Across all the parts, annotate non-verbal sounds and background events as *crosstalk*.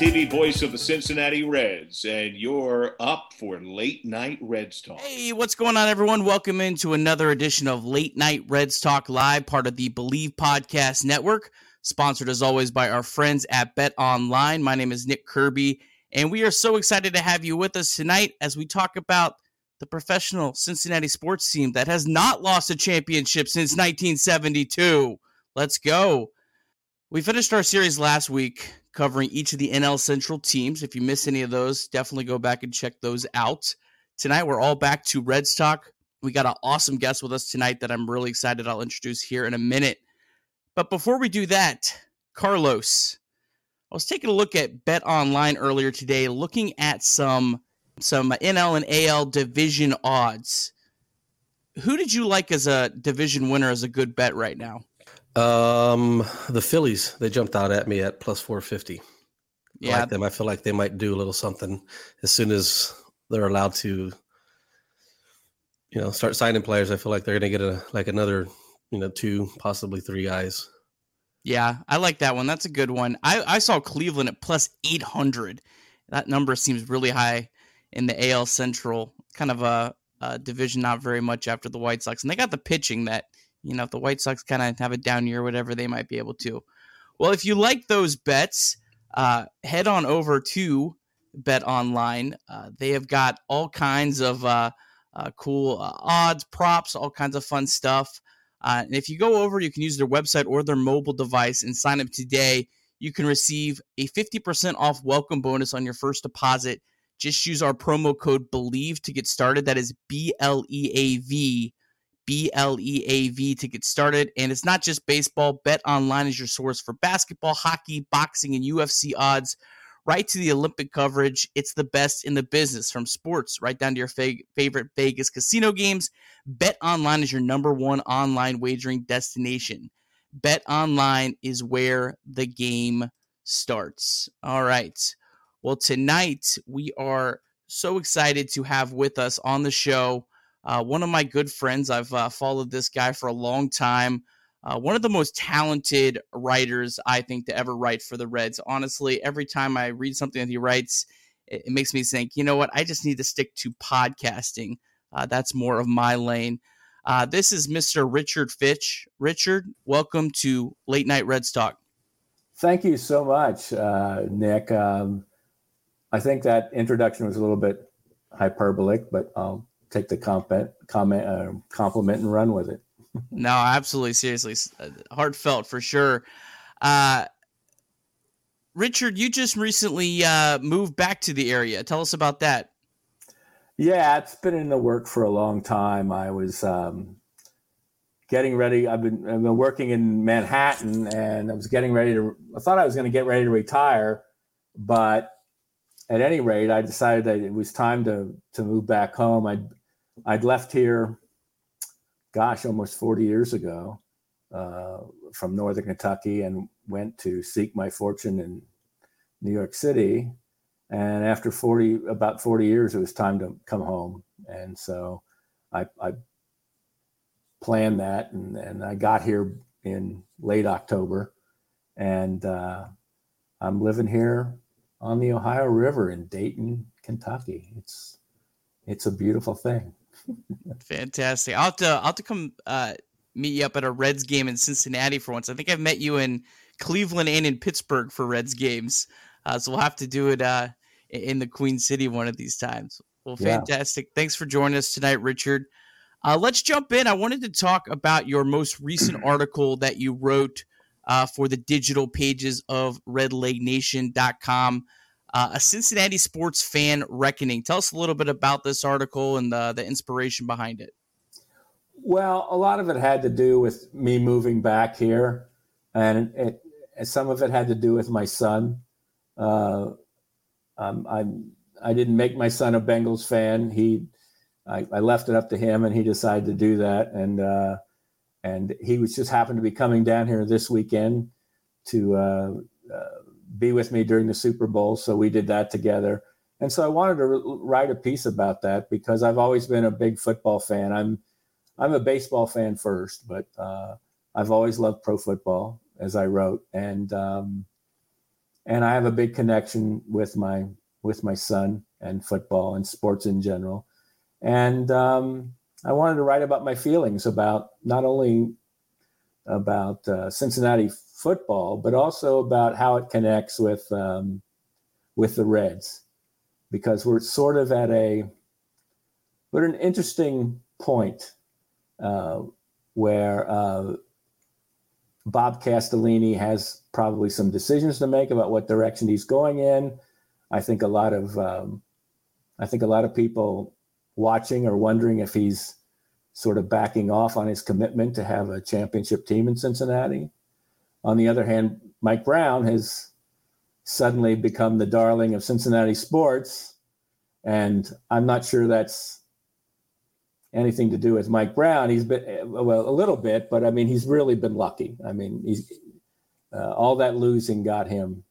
TV voice of the Cincinnati Reds, and you're up for Late Night Reds Talk. Hey, what's going on, everyone? Welcome into another edition of Late Night Reds Talk Live, part of the Bleav Podcast Network, sponsored as always by our friends at Bet Online. My name is Nick Kirby, and we are so excited to have you with us tonight as we talk about the professional Cincinnati sports team that has not lost a championship since 1972. Let's go. We finished our series last week covering each of the NL Central teams. If you miss any of those, definitely go back and check those out. Tonight, we're all back to Reds Talk. We got an awesome guest with us tonight that I'm really excited I'll introduce here in a minute. But before we do that, Carlos, I was taking a look at Bet Online earlier today, looking at some some NL and AL division odds. Who did you like as a division winner as a good bet right now? Um, the Phillies they jumped out at me at plus four fifty. Yeah, I like them. I feel like they might do a little something as soon as they're allowed to. You know, start signing players. I feel like they're going to get a like another, you know, two possibly three guys. Yeah, I like that one. That's a good one. I I saw Cleveland at plus eight hundred. That number seems really high in the AL Central. Kind of a, a division, not very much after the White Sox, and they got the pitching that you know, if the White Sox kind of have a down year, whatever, they might be able to. Well, if you like those bets, uh, head on over to Bet Online. Uh, they have got all kinds of uh, uh cool uh, odds, props, all kinds of fun stuff. Uh, and if you go over, you can use their website or their mobile device and sign up today. You can receive a 50% off welcome bonus on your first deposit. Just use our promo code BLEAV to get started. That is B L E A V B L E A V to get started. And it's not just baseball. Bet Online is your source for basketball, hockey, boxing, and UFC odds, right to the Olympic coverage. It's the best in the business from sports right down to your favorite Vegas casino games. Bet Online is your number one online wagering destination. Bet Online is where the game starts. All right. Well, tonight we are so excited to have with us on the show uh, one of my good friends. I've uh, followed this guy for a long time. Uh, one of the most talented writers I think to ever write for the Reds. Honestly, every time I read something that he writes, it, it makes me think, you know what? I just need to stick to podcasting. Uh, that's more of my lane. Uh, this is Mr. Richard Fitch. Richard, welcome to Late Night Reds Talk. Thank you so much, uh, Nick. Um, I think that introduction was a little bit hyperbolic, but um, take the comment, comment, uh, compliment and run with it. *laughs* no, absolutely, seriously, uh, heartfelt for sure. Uh, Richard, you just recently uh, moved back to the area. Tell us about that. Yeah, it's been in the work for a long time. I was um, getting ready. I've been I've been working in Manhattan, and I was getting ready to. I thought I was going to get ready to retire, but at any rate, I decided that it was time to to move back home. I'd I'd left here, gosh, almost 40 years ago uh, from Northern Kentucky and went to seek my fortune in New York City. And after 40, about 40 years, it was time to come home. And so I, I planned that and, and I got here in late October. And uh, I'm living here on the Ohio River in Dayton, Kentucky. It's it's a beautiful thing. Fantastic. I'll have to I'll have to come uh, meet you up at a Reds game in Cincinnati for once. I think I've met you in Cleveland and in Pittsburgh for Reds games. Uh, so we'll have to do it uh, in the Queen City one of these times. Well, fantastic. Yeah. Thanks for joining us tonight, Richard. Uh, let's jump in. I wanted to talk about your most recent *clears throat* article that you wrote uh, for the digital pages of redlegnation.com. uh, a Cincinnati sports fan reckoning. Tell us a little bit about this article and the, the inspiration behind it. Well, a lot of it had to do with me moving back here, and it, it, some of it had to do with my son. Uh, um, I'm I didn't make my son a Bengals fan. He I, I, left it up to him, and he decided to do that. And uh, and he was just happened to be coming down here this weekend to uh, uh, be with me during the Super Bowl. So we did that together. And so I wanted to write a piece about that because I've always been a big football fan. I'm I'm a baseball fan first, but uh, I've always loved pro football, as I wrote, and um, and I have a big connection with my with my son and football and sports in general. And um, I wanted to write about my feelings about not only about uh, Cincinnati football, but also about how it connects with um, with the Reds, because we're sort of at a we're an interesting point uh, where uh, Bob Castellini has probably some decisions to make about what direction he's going in. I think a lot of um, I think a lot of people watching or wondering if he's sort of backing off on his commitment to have a championship team in Cincinnati. On the other hand, Mike Brown has suddenly become the darling of Cincinnati sports. And I'm not sure that's anything to do with Mike Brown. He's been, well, a little bit, but I mean, he's really been lucky. I mean, he's uh, all that losing got him,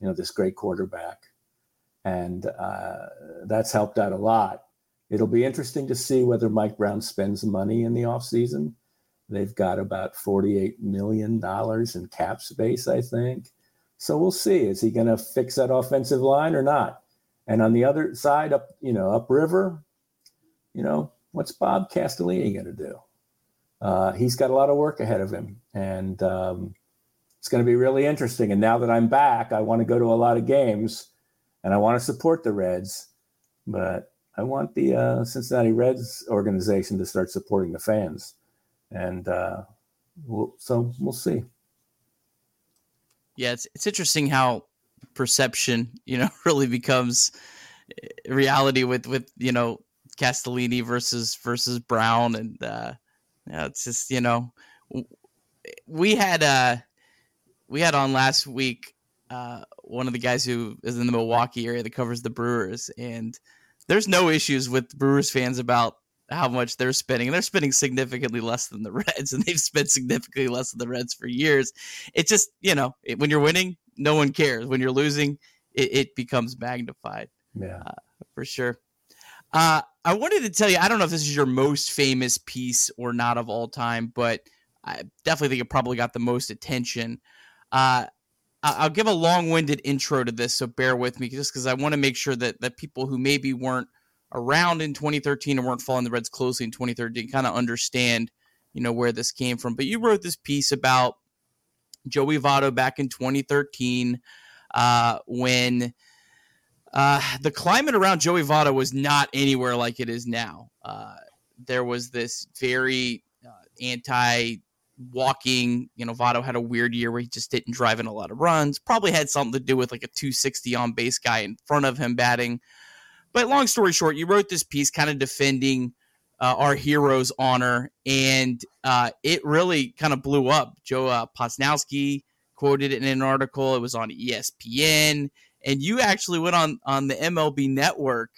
you know, this great quarterback. And uh, that's helped out a lot. It'll be interesting to see whether Mike Brown spends money in the offseason. They've got about $48 million in cap space, I think. So we'll see. Is he going to fix that offensive line or not? And on the other side, up, you know, upriver, you know, what's Bob Castellini going to do? Uh, he's got a lot of work ahead of him. And um, it's going to be really interesting. And now that I'm back, I want to go to a lot of games and I want to support the Reds. But I want the uh, Cincinnati Reds organization to start supporting the fans, and uh, we'll, so we'll see. Yeah, it's it's interesting how perception, you know, *laughs* really becomes eh, reality with with you know Castellini versus versus Brown, and uh, it's just you know we had uh we had on last week uh one of the guys who is in the Milwaukee area that covers the Brewers and there's no issues with Brewers fans about how much they're spending. And They're spending significantly less than the Reds, and they've spent significantly less than the Reds for years. It's just, you know, it, when you're winning, no one cares. When you're losing, it, it becomes magnified. Yeah, uh, for sure. Uh, I wanted to tell you, I don't know if this is your most famous piece or not of all time, but I definitely think it probably got the most attention. Uh, I'll give a long-winded intro to this, so bear with me, just because I want to make sure that that people who maybe weren't around in 2013 and weren't following the Reds closely in 2013 kind of understand, you know, where this came from. But you wrote this piece about Joey Votto back in 2013 uh, when uh, the climate around Joey Votto was not anywhere like it is now. Uh, there was this very uh, anti walking. You know, Votto had a weird year where he just didn't drive in a lot of runs. Probably had something to do with like a 260 on base guy in front of him batting. But long story short, you wrote this piece kind of defending uh, our hero's honor, and uh, it really kind of blew up. Joe uh, Posnanski quoted it in an article. It was on ESPN, and you actually went on on the MLB Network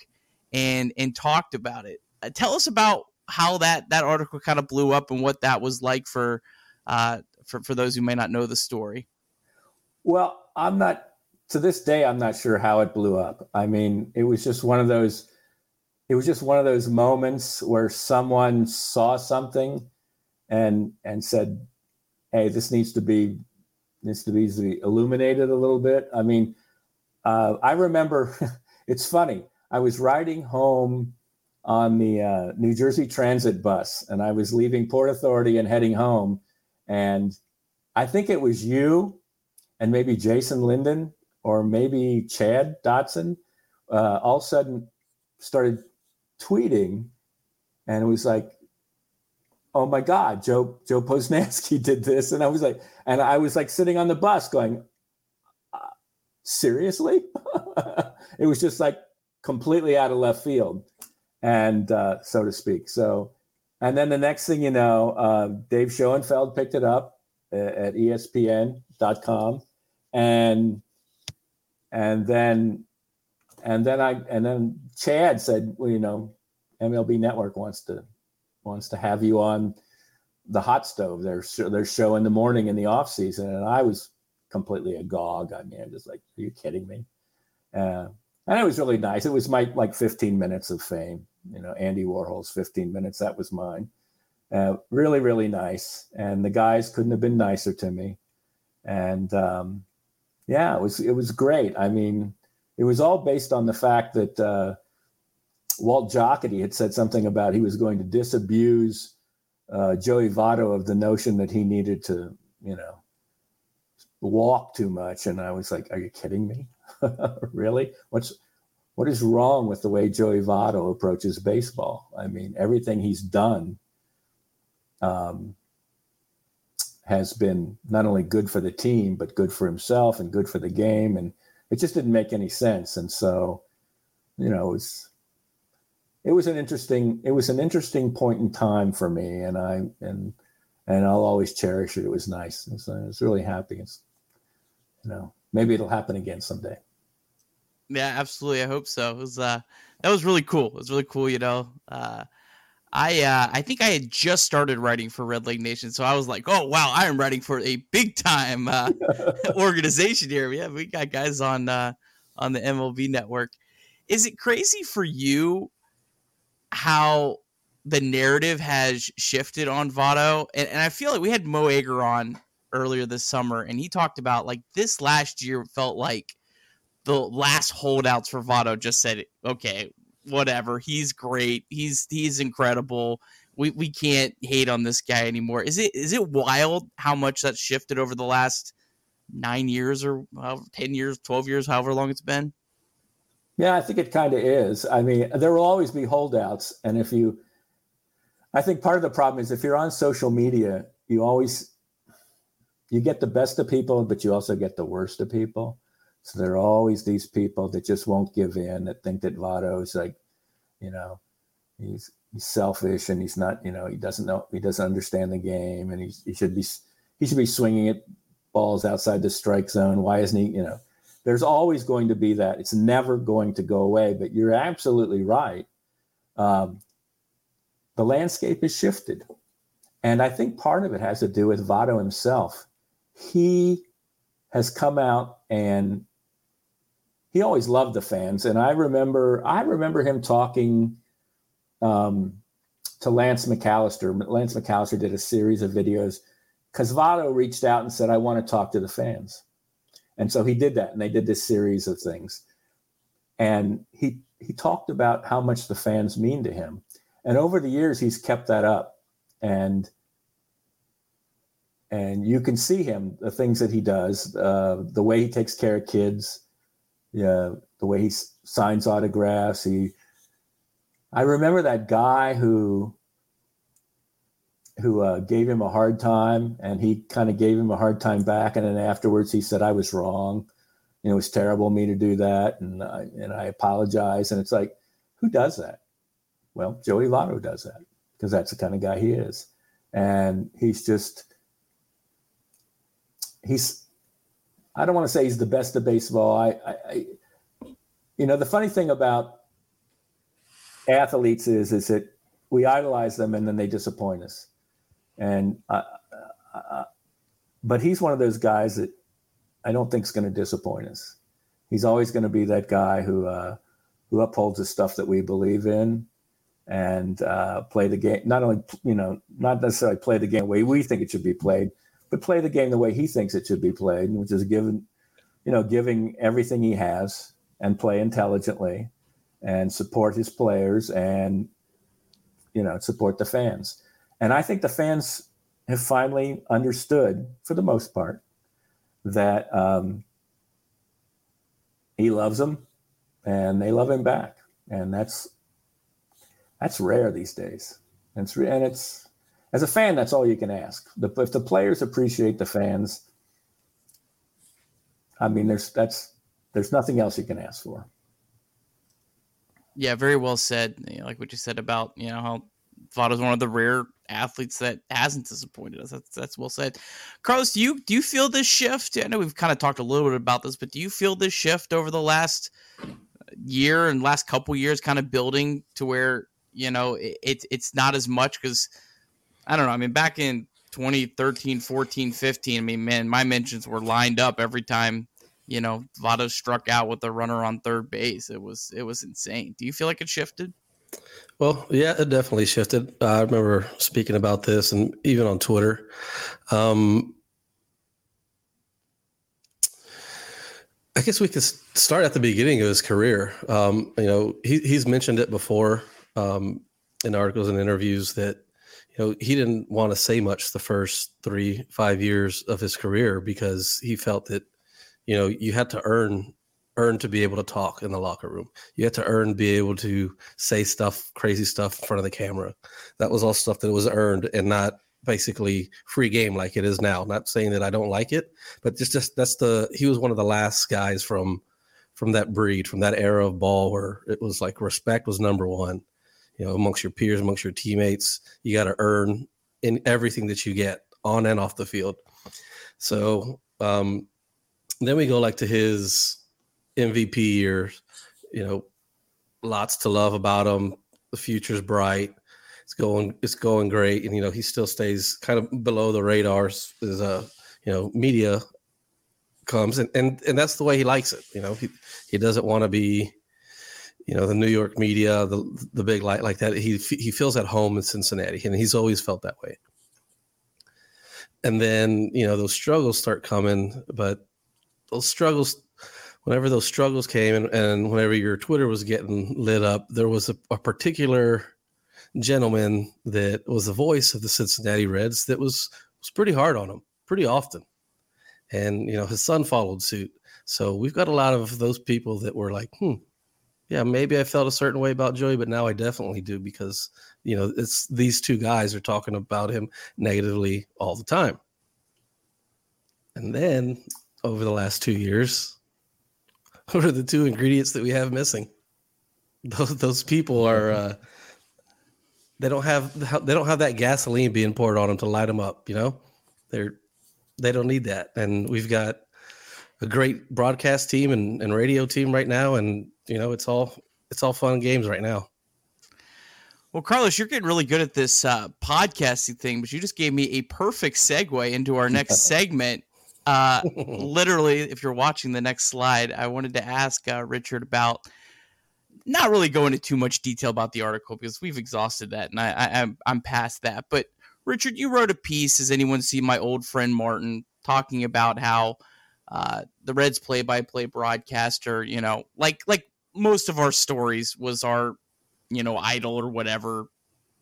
and and talked about it. Uh, tell us about how that that article kind of blew up and what that was like for uh, for for those who may not know the story. Well, I'm not to this day. I'm not sure how it blew up. I mean, it was just one of those. It was just one of those moments where someone saw something, and and said, "Hey, this needs to be needs to be illuminated a little bit." I mean, uh, I remember. *laughs* it's funny. I was riding home on the uh, New Jersey Transit bus, and I was leaving Port Authority and heading home, and I think it was you, and maybe Jason Linden or maybe Chad Dotson, uh, all of a sudden started tweeting, and it was like, "Oh my God, Joe Joe Posnanski *laughs* did this," and I was like, and I was like sitting on the bus going, seriously? *laughs* it was just like completely out of left field, and uh, so to speak. So, and then the next thing you know, uh, Dave Schoenfield picked it up at ESPN.com, and and then and then I and then Chad said, well, you know, MLB Network wants to wants to have you on the hot stove. Their their show in the morning in the off season, and I was completely agog. I mean, I'm just like, are you kidding me? Uh, and it was really nice. It was my like 15 minutes of fame. You know, Andy Warhol's 15 minutes. That was mine. Uh, really, really nice. And the guys couldn't have been nicer to me. And um, yeah, it was it was great. I mean, it was all based on the fact that uh, Walt Jocketty had said something about he was going to disabuse uh, Joey Votto of the notion that he needed to, you know, walk too much. And I was like, "Are you kidding me? *laughs* really? What's what is wrong with the way Joey Votto approaches baseball? I mean, everything he's done um, has been not only good for the team, but good for himself and good for the game. And it just didn't make any sense. And so, you know, it was it was an interesting it was an interesting point in time for me, and I and and I'll always cherish it. It was nice. It was, I was really happy. It's, you know, maybe it'll happen again someday. Yeah, absolutely. I hope so. It was uh that was really cool. It was really cool, you know. Uh I uh, I think I had just started writing for Redleg Nation, so I was like, "Oh wow, I am writing for a big time uh, *laughs* organization here." Yeah, we got guys on uh, on the MLB network. Is it crazy for you how the narrative has shifted on Votto? And, and I feel like we had Mo Egger on earlier this summer, and he talked about like this last year felt like the last holdouts for Votto just said, "Okay, whatever. He's great. He's he's incredible. We we can't hate on this guy anymore. Is it is it wild how much that's shifted over the last nine years or ten years, twelve years, however long it's been? Yeah, I think it kind of is. I mean, there will always be holdouts, and if you, I think part of the problem is if you're on social media, you always you get the best of people, but you also get the worst of people. So there are always these people that just won't give in, that think that is like, you know, he's he's selfish and he's not, you know, he doesn't know, he doesn't understand the game, and he he should be he should be swinging at balls outside the strike zone. Why isn't he? You know, there's always going to be that. It's never going to go away. But you're absolutely right. Um, the landscape has shifted, and I think part of it has to do with Votto himself. He has come out and he always loved the fans, and I remember I remember him talking um, to Lance McAllister. Lance McAllister did a series of videos. Because Votto reached out and said, "I want to talk to the fans," and so he did that, and they did this series of things, and he he talked about how much the fans mean to him, and over the years he's kept that up, and and you can see him the things that he does, uh, the way he takes care of kids yeah, the way he signs autographs. He, I remember that guy who who uh, gave him a hard time, and he kind of gave him a hard time back. And then afterwards, he said, "I was wrong. You know, it was terrible of me to do that, and I, and I apologize." And it's like, who does that? Well, Joey Votto does that because that's the kind of guy he is, and he's just he's I don't want to say he's the best of baseball. I, I, I, you know, the funny thing about athletes is is that we idolize them and then they disappoint us. And uh, uh, uh but he's one of those guys that I don't think is going to disappoint us. He's always going to be that guy who uh, who upholds the stuff that we believe in and uh, play the game. Not only you know, not necessarily play the game the way we think it should be played, play the game the way he thinks it should be played, which is giving, you know, giving everything he has and play intelligently and support his players and, you know, support the fans. And I think the fans have finally understood, for the most part, that um, he loves them and they love him back. And that's that's rare these days. And it's and it's as a fan, that's all you can ask. The, if the players appreciate the fans, I mean, there's that's there's nothing else you can ask for. Yeah, very well said. You know, like what you said about you know how Votto's one of the rare athletes that hasn't disappointed us. That's that's well said. Carlos, do you do you feel this shift? I know we've kind of talked a little bit about this, but do you feel this shift over the last year and last couple years, kind of building to where you know it, it it's not as much because I don't know. I mean, back in 2013, 14, 15, I mean, man, my mentions were lined up every time you know, Votto struck out with a runner on third base. It was it was insane. Do you feel like it shifted? Well, yeah, it definitely shifted. I remember speaking about this, and even on Twitter. Um, I guess we could start at the beginning of his career. Um, you know, he, he's mentioned it before um, in articles and interviews that you know he didn't want to say much the first three five years of his career because he felt that you know you had to earn earn to be able to talk in the locker room. You had to earn be able to say stuff crazy stuff in front of the camera. That was all stuff that was earned and not basically free game like it is now. Not saying that i don't like it but just just that's the he was one of the last guys from from that breed from that era of ball where it was like respect was number one you know amongst your peers amongst your teammates you got to earn in everything that you get on and off the field so um then we go like to his MVP years. You know, lots to love about him. The future's bright. It's going. It's going great, and you know he still stays kind of below the radars as a you know media comes, and and and that's the way he likes it. You know, he he doesn't want to be you know the New York media, the the big light like that. He he feels at home in Cincinnati, and he's always felt that way. And then you know those struggles start coming, but those struggles whenever those struggles came and, and whenever your twitter was getting lit up there was a, a, particular gentleman that was the voice of the cincinnati reds that was was pretty hard on him pretty often and you know his son followed suit so we've got a lot of those people that were like hmm yeah maybe i felt a certain way about joey but now i definitely do because you know it's these two guys are talking about him negatively all the time and then over the last two years? *laughs* What are the two ingredients that we have missing? Those those people are uh, they don't have they don't have that gasoline being poured on them to light them up. You know, they're they don't need that, and we've got a great broadcast team and, and radio team right now, and you know it's all it's all fun games right now. Well, Carlos, you're getting really good at this uh, podcasting thing, but you just gave me a perfect segue into our *laughs* next segment, uh, *laughs* literally, if you're watching the next slide, I wanted to ask uh, Richard about not really go into too much detail about the article because we've exhausted that, and I, I I'm I'm past that. But Richard, you wrote a piece. Has anyone seen my old friend Martin talking about how uh, the Reds play-by-play broadcaster, you know, like like most of our stories was our, you know, idol or whatever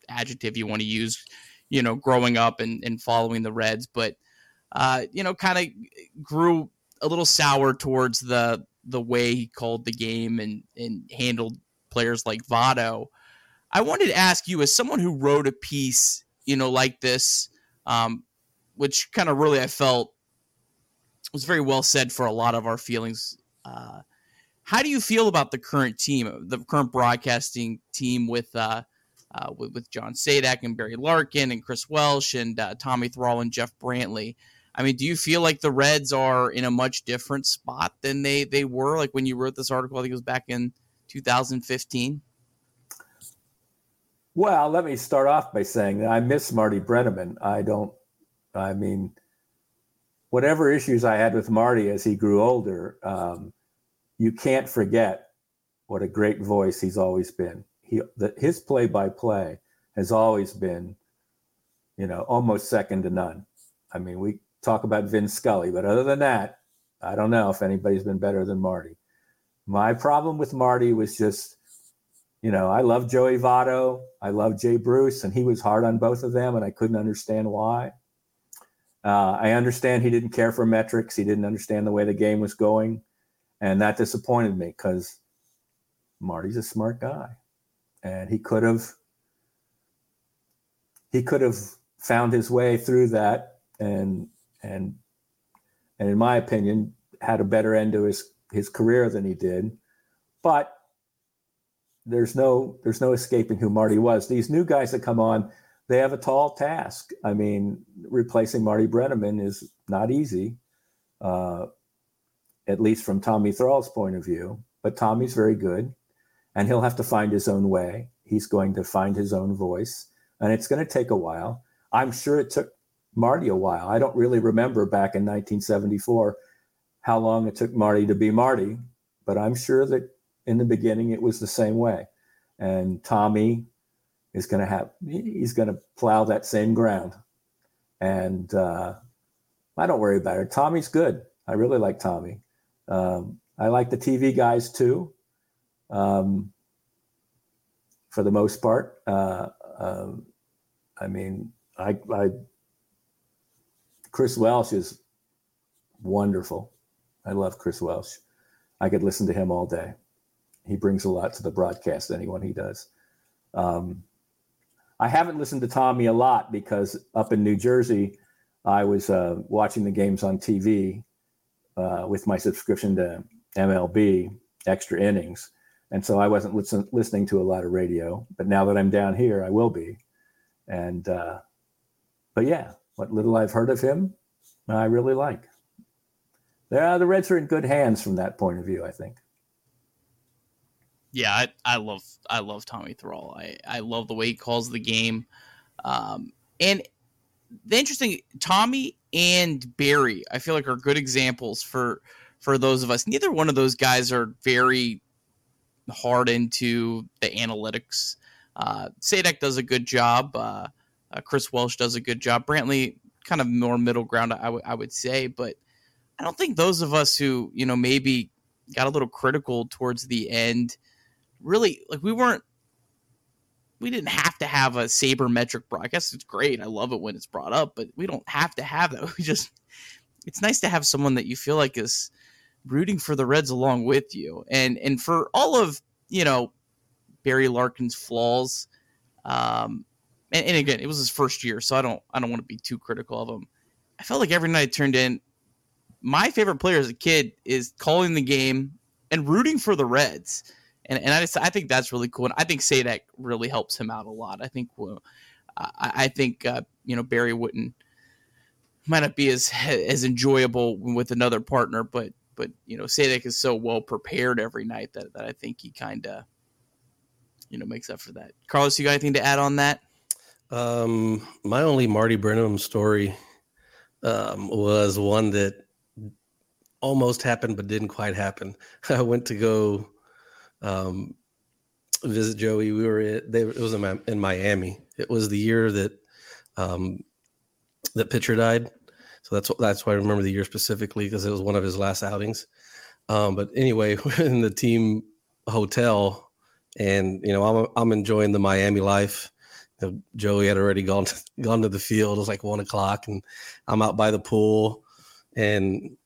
adjective you want to use, you know, growing up and, and following the Reds, but uh, you know, kind of grew a little sour towards the the way he called the game and and handled players like Votto. I wanted to ask you, as someone who wrote a piece, you know, like this, um, which kind of really I felt was very well said for a lot of our feelings. Uh, how do you feel about the current team, the current broadcasting team with uh, uh, with, with, John Sadak and Barry Larkin and Chris Welsh and uh, Tommy Thrall and Jeff Brantley? I mean, do you feel like the Reds are in a much different spot than they they were like when you wrote this article? I think it was back in 2015. Well, let me start off by saying that I miss Marty Brennaman. I don't. I mean, whatever issues I had with Marty as he grew older, um, you can't forget what a great voice he's always been. He the, his play by play has always been, you know, almost second to none. I mean, we talk about Vin Scully, but other than that, I don't know if anybody's been better than Marty. My problem with Marty was just, you know, I love Joey Votto, I love Jay Bruce, and he was hard on both of them, and I couldn't understand why. Uh, I understand he didn't care for metrics, he didn't understand the way the game was going, and that disappointed me because Marty's a smart guy, and he could have he could have found his way through that and and and in my opinion had a better end to his his career than he did, but there's no there's no escaping who Marty was. These new guys that come on, they have a tall task. I mean, replacing Marty Brennaman is not easy, uh, at least from Tommy Thrall's point of view. But Tommy's very good, and he'll have to find his own way. He's going to find his own voice, and it's going to take a while. I'm sure it took Marty a while. I don't really remember back in 1974 how long it took Marty to be Marty, but I'm sure that in the beginning it was the same way. And Tommy is going to have, he's going to plow that same ground. And uh, I don't worry about it. Tommy's good. I really like Tommy. Um, I like the TV guys too, um, for the most part. Uh, uh, I mean, I, I Chris Welsh is wonderful. I love Chris Welsh. I could listen to him all day. He brings a lot to the broadcast, anyone he does. Um, I haven't listened to Tommy a lot because up in New Jersey, I was uh, watching the games on TV uh, with my subscription to MLB Extra Innings. And so I wasn't listen, listening to a lot of radio. But now that I'm down here, I will be. And, uh, but yeah, what little I've heard of him, I really like. Yeah, the Reds are in good hands from that point of view, I think. Yeah, I, I love I love Tommy Thrall. I, I love the way he calls the game. Um, and the interesting Tommy and Barry, I feel like are good examples for for those of us. Neither one of those guys are very hard into the analytics. Uh, Sadak does a good job. Uh, uh, Chris Welsh does a good job. Brantley, kind of more middle ground, I, w- I would say. But I don't think those of us who, you know, maybe got a little critical towards the end really, like, we weren't, we didn't have to have a sabermetric broadcast. It's great. I love it when it's brought up, but we don't have to have that. *laughs* We just, it's nice to have someone that you feel like is rooting for the Reds along with you. And, and for all of, you know, Barry Larkin's flaws, um, and, and, again, it was his first year, so I don't I don't want to be too critical of him. I felt like every night I turned in, my favorite player as a kid is calling the game and rooting for the Reds, and and I just I think that's really cool, and I think Sadak really helps him out a lot. I think well, I, I think uh, you know Barry wouldn't might not be as as enjoyable with another partner, but but you know Sadak is so well prepared every night that, that I think he kind of you know makes up for that. Carlos, you got anything to add on that? Um, my only Marty Brennaman story um, was one that almost happened but didn't quite happen. *laughs* I went to go um, visit Joey. We were at, they, it was in, Miami. It was the year that um, that pitcher died. So that's that's why I remember the year specifically because it was one of his last outings. Um, but anyway, *laughs* we're in the team hotel, and you know I'm I'm enjoying the Miami life know, Joey had already gone to, *laughs* gone to the field. It was like one o'clock, and I'm out by the pool, and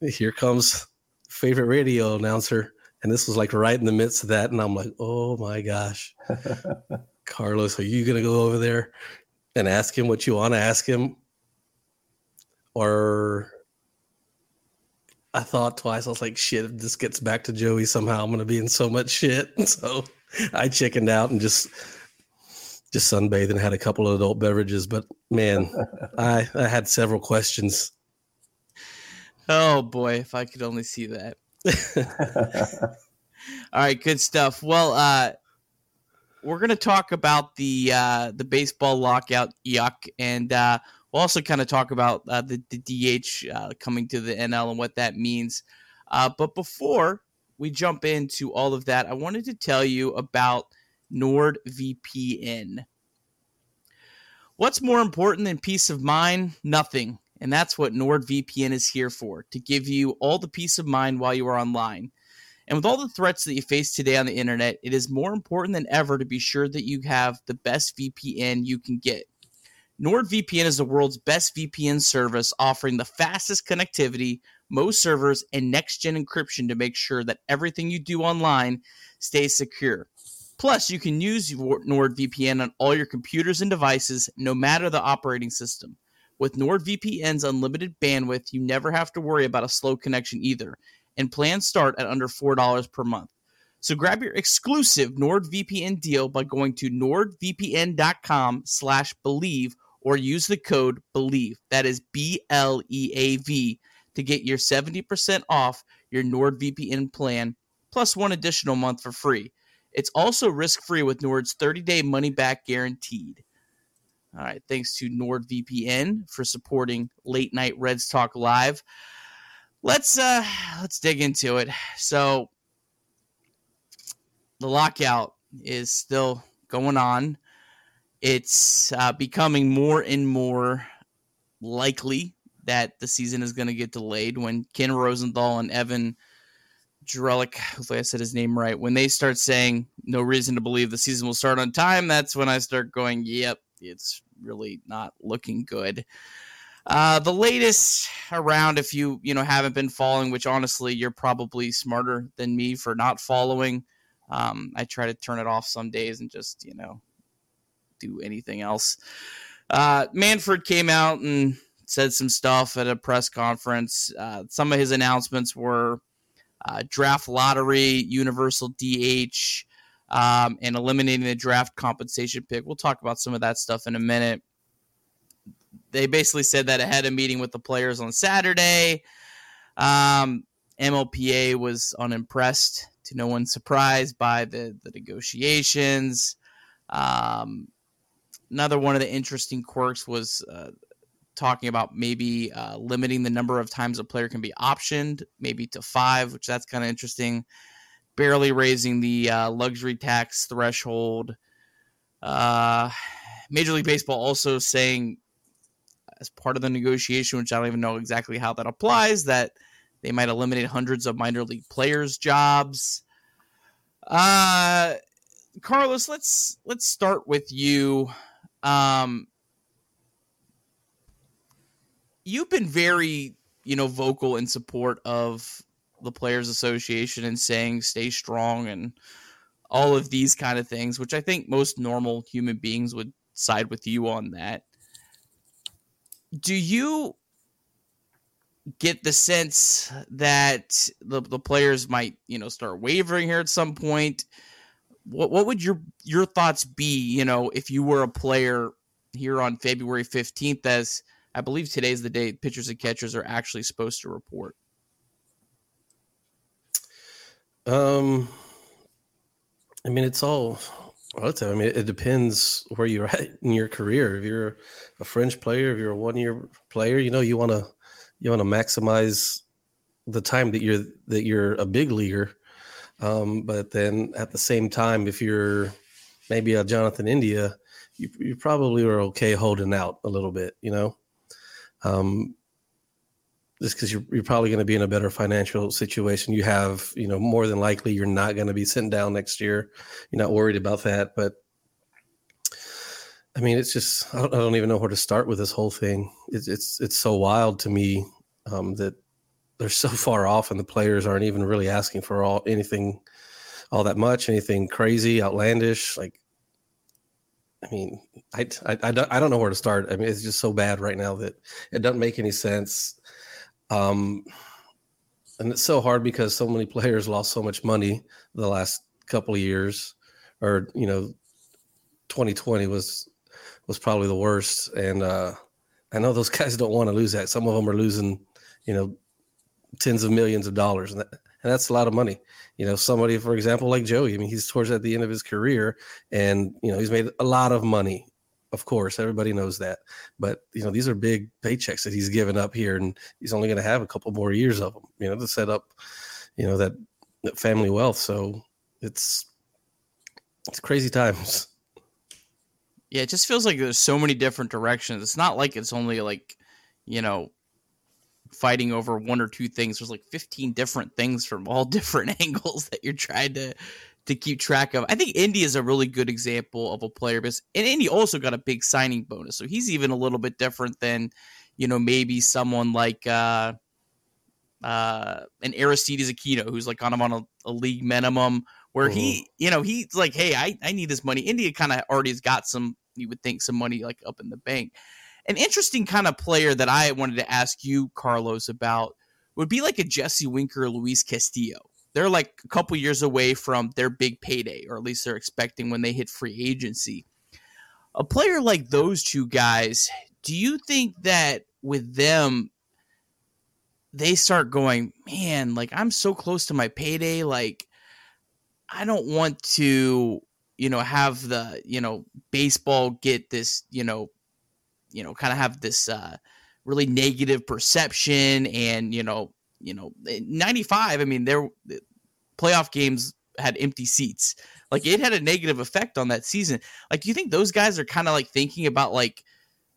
here comes favorite radio announcer, and this was like right in the midst of that, and I'm like, oh my gosh, *laughs* Carlos, are you gonna go over there and ask him what you want to ask him, or? I thought twice. I was like, shit, if this gets back to Joey somehow, I'm going to be in so much shit. *laughs* So I chickened out and just just sunbathed and had a couple of adult beverages. But man, *laughs* I, I had several questions. Oh boy, if I could only see that. All right, good stuff. Well, uh, we're gonna talk about the uh, the baseball lockout, yuck, and uh, we'll also kind of talk about uh, the, the DH uh, coming to the NL and what that means. Uh, but before we jump into all of that, I wanted to tell you about NordVPN. What's more important than peace of mind? Nothing. And that's what NordVPN is here for to give you all the peace of mind while you are online. And with all the threats that you face today on the internet, it is more important than ever to be sure that you have the best VPN you can get. NordVPN is the world's best VPN service, offering the fastest connectivity, most servers, and next gen encryption to make sure that everything you do online stays secure. Plus, you can use NordVPN on all your computers and devices, no matter the operating system. With NordVPN's unlimited bandwidth, you never have to worry about a slow connection either. and plans start at under $4 per month. So grab your exclusive NordVPN deal by going to nordvpn.com slash bleav or use the code BLEAV. That is B-L-E-A-V to get your 70% off your NordVPN plan plus one additional month for free. It's also risk-free with Nord's 30-day money-back guaranteed. All right, thanks to NordVPN for supporting Late Night Reds Talk Live. Let's uh let's dig into it. So the lockout is still going on. It's uh, becoming more and more likely that the season is going to get delayed when Ken Rosenthal and Evan Drellich, hopefully I said his name right, when they start saying no reason to believe the season will start on time, that's when I start going, yep, it's really not looking good. Uh, the latest around, if you you know haven't been following, which honestly you're probably smarter than me for not following. Um, I try to turn it off some days and just you know do anything else. Uh, Manfred came out and said some stuff at a press conference. Uh, some of his announcements were uh, draft lottery, universal DH, um, and eliminating the draft compensation pick. We'll talk about some of that stuff in a minute. They basically said that ahead of meeting with the players on Saturday. Um, MLPA was unimpressed, to no one's surprise, by the, the negotiations. Um, another one of the interesting quirks was uh, talking about maybe uh, limiting the number of times a player can be optioned, maybe to five, which that's kind of interesting barely raising the uh, luxury tax threshold. Uh, Major League Baseball also saying, as part of the negotiation, which I don't even know exactly how that applies, that they might eliminate hundreds of minor league players' jobs. Uh, Carlos, let's let's start with you. Um, you've been very, you know, vocal in support of the Players Association and saying stay strong and all of these kind of things, which I think most normal human beings would side with you on that. Do you get the sense that the, the players might, you know, start wavering here at some point? What what would your your thoughts be, you know, if you were a player here on February 15th as I believe today's the day pitchers and catchers are actually supposed to report? Um, I mean, it's all relative. I mean, it depends where you're at in your career. If you're a fringe player, if you're a one year player, you know, you want to you want to maximize the time that you're that you're a big leaguer. Um, but then at the same time, if you're maybe a Jonathan India, you, you probably are okay holding out a little bit, you know. Um, just because you're, you're probably going to be in a better financial situation. You have, you know, more than likely you're not going to be sitting down next year. You're not worried about that. But I mean, it's just I don't, I don't even know where to start with this whole thing. It's it's it's so wild to me um, that they're so *laughs* far off, and the players aren't even really asking for all anything all that much, anything crazy, outlandish. Like, I mean, I, I, I, don't, I don't know where to start. I mean, it's just so bad right now that it doesn't make any sense. Um, and it's so hard because so many players lost so much money the last couple of years, or you know, 2020 was was probably the worst. And uh, I know those *laughs* guys don't want to lose that. Some of them are losing, you know, tens of millions of dollars, and, that, and that's a lot of money. You know, somebody, for example, like Joey. I mean, he's towards at the end of his career, and you know, he's made a lot of money of course, everybody knows that. But you know, these are big paychecks that he's given up here, and he's only going to have a couple more years of them. You know, to set up, you know, that, that family wealth. So it's it's crazy times. Yeah, it just feels like there's so many different directions. It's not like it's only like, you know, fighting over one or two things. There's like 15 different things from all *laughs* different angles that you're trying to to keep track of. I think India is a really good example of a player because and India also got a big signing bonus. So he's even a little bit different than, you know, maybe someone like uh uh an Aristides Aquino who's like kind of on a, a league minimum where mm-hmm. he, you know, he's like, Hey, I, I need this money. India kind of already has got some you would think some money like up in the bank. An interesting kind of player that I wanted to ask you, Carlos, about would be like a Jesse Winker, Luis Castillo. They're like a couple years away from their big payday, or at least they're expecting when they hit free agency. A player like those two guys, do you think that with them, they start going, man, like I'm so close to my payday, like I don't want to, you know, have the, you know, baseball get this, you know, you know, kind of have this uh really negative perception and, you know, you know, 95, I mean, their playoff games had empty seats. Like it had a negative effect on that season. Like, do you think those guys are kind of like thinking about like,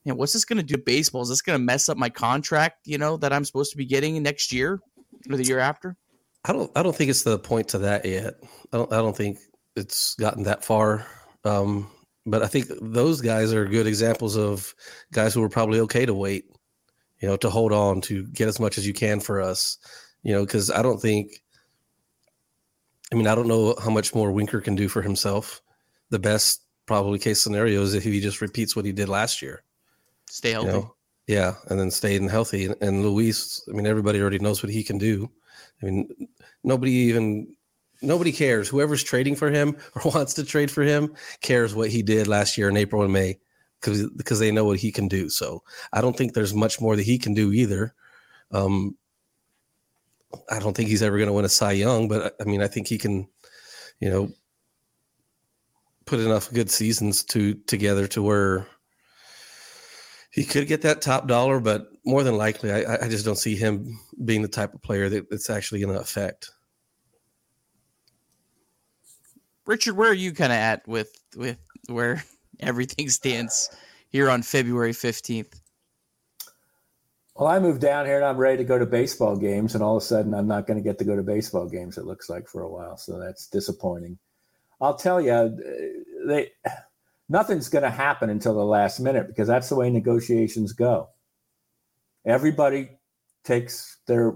you know, what's this going to do baseball? Is this going to mess up my contract? You know, that I'm supposed to be getting next year or the year after? I don't. I don't think it's the point to that yet. I don't. I don't think it's gotten that far. Um, but I think those guys are good examples of guys who were probably okay to wait you know, to hold on to get as much as you can for us, you know, because I don't think, I mean, I don't know how much more Winker can do for himself. The best probably case scenario is if he just repeats what he did last year. Stay healthy. You know? Yeah, and then stay staying healthy. And, and Luis, I mean, everybody already knows what he can do. I mean, nobody even nobody cares. Whoever's trading for him *laughs* or wants to trade for him cares what he did last year in April and May because because they know what he can do. So I don't think there's much more that he can do either. Um, I don't think he's ever going to win a Cy Young, but I mean, I think he can, you know, put enough good seasons to together to where he could get that top dollar. But more than likely, I, I just don't see him being the type of player that it's actually going to affect. Richard, where are you kind of at with with where everything stands here on February 15th? Well, I moved down here and I'm ready to go to baseball games, and all of a sudden I'm not going to get to go to baseball games. It looks like for a while, so that's disappointing. I'll tell you, they nothing's going to happen until the last minute because that's the way negotiations go. Everybody takes their